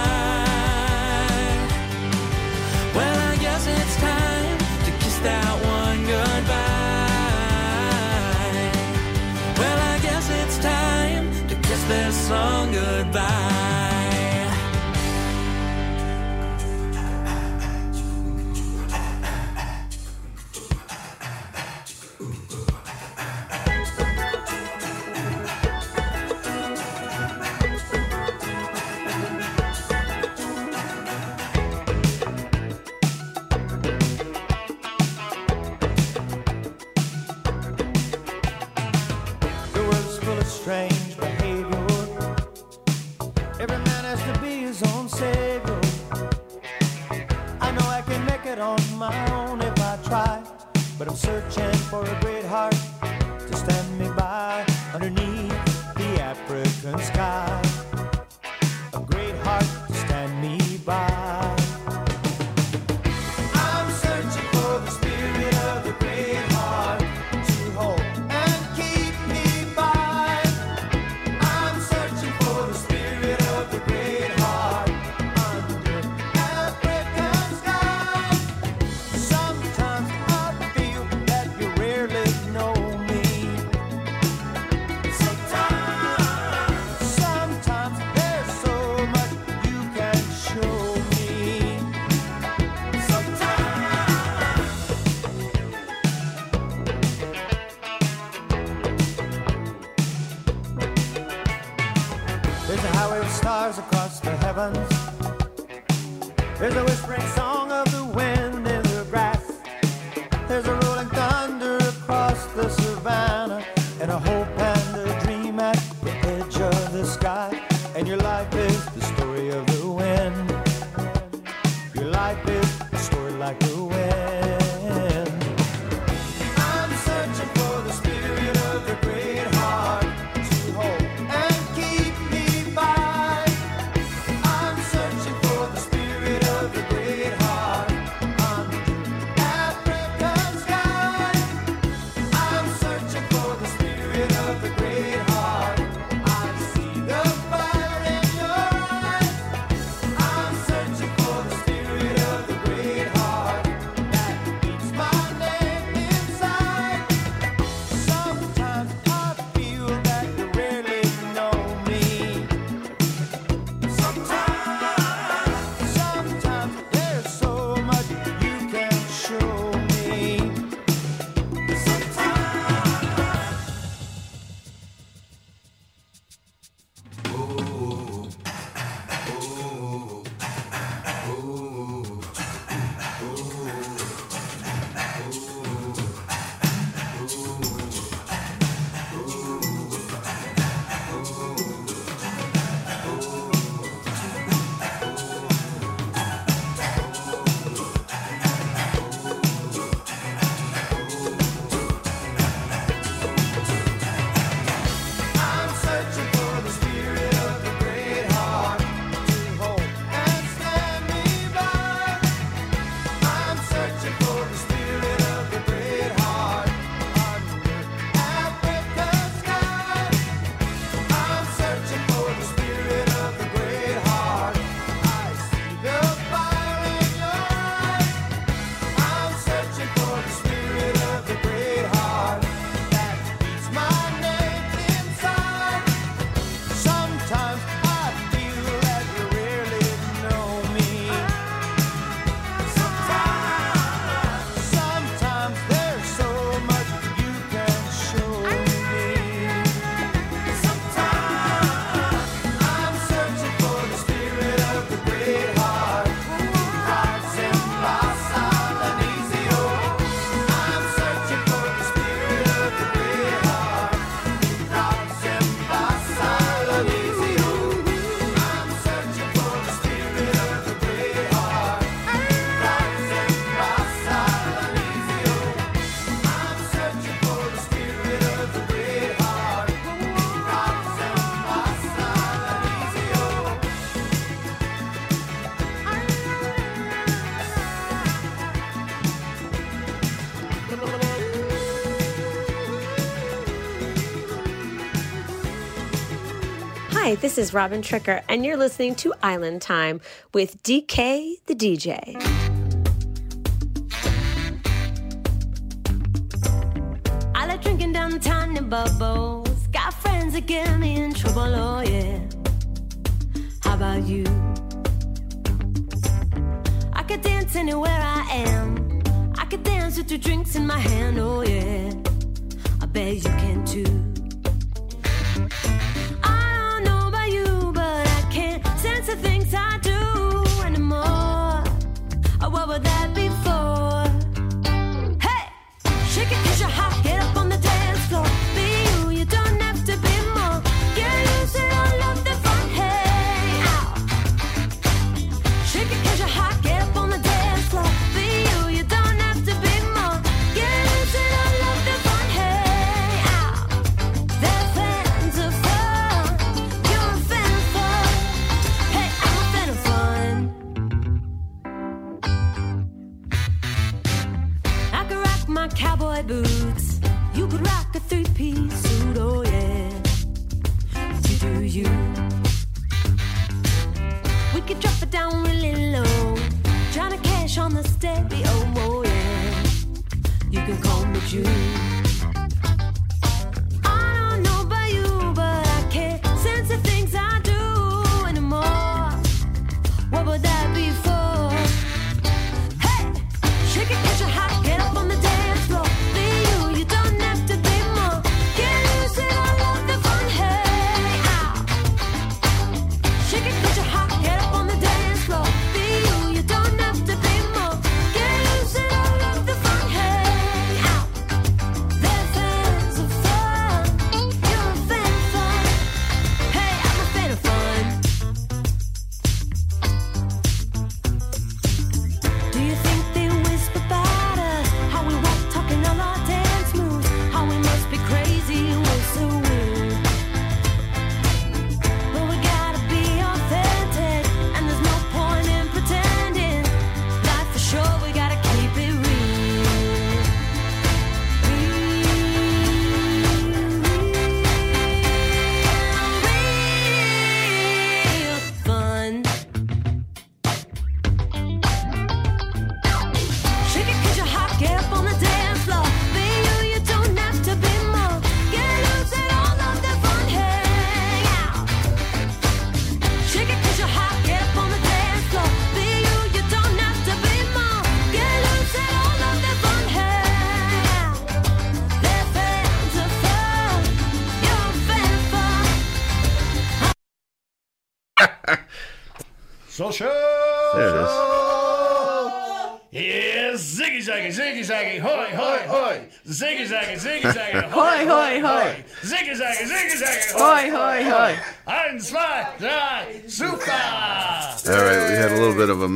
This is Robin Tricker, and you're listening to Island Time with DK the DJ.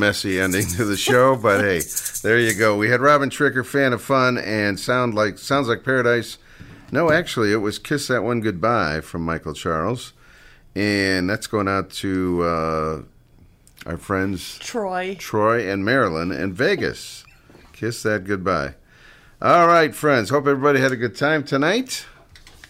messy ending to the show, but hey, there you go. We had Robin Tricker, fan of fun, and sound like sounds like paradise. No, actually, it was "Kiss That One Goodbye" from Michael Charles, and that's going out to uh, our friends Troy, Troy, and Marilyn in Vegas. Kiss that goodbye. All right, friends. Hope everybody had a good time tonight.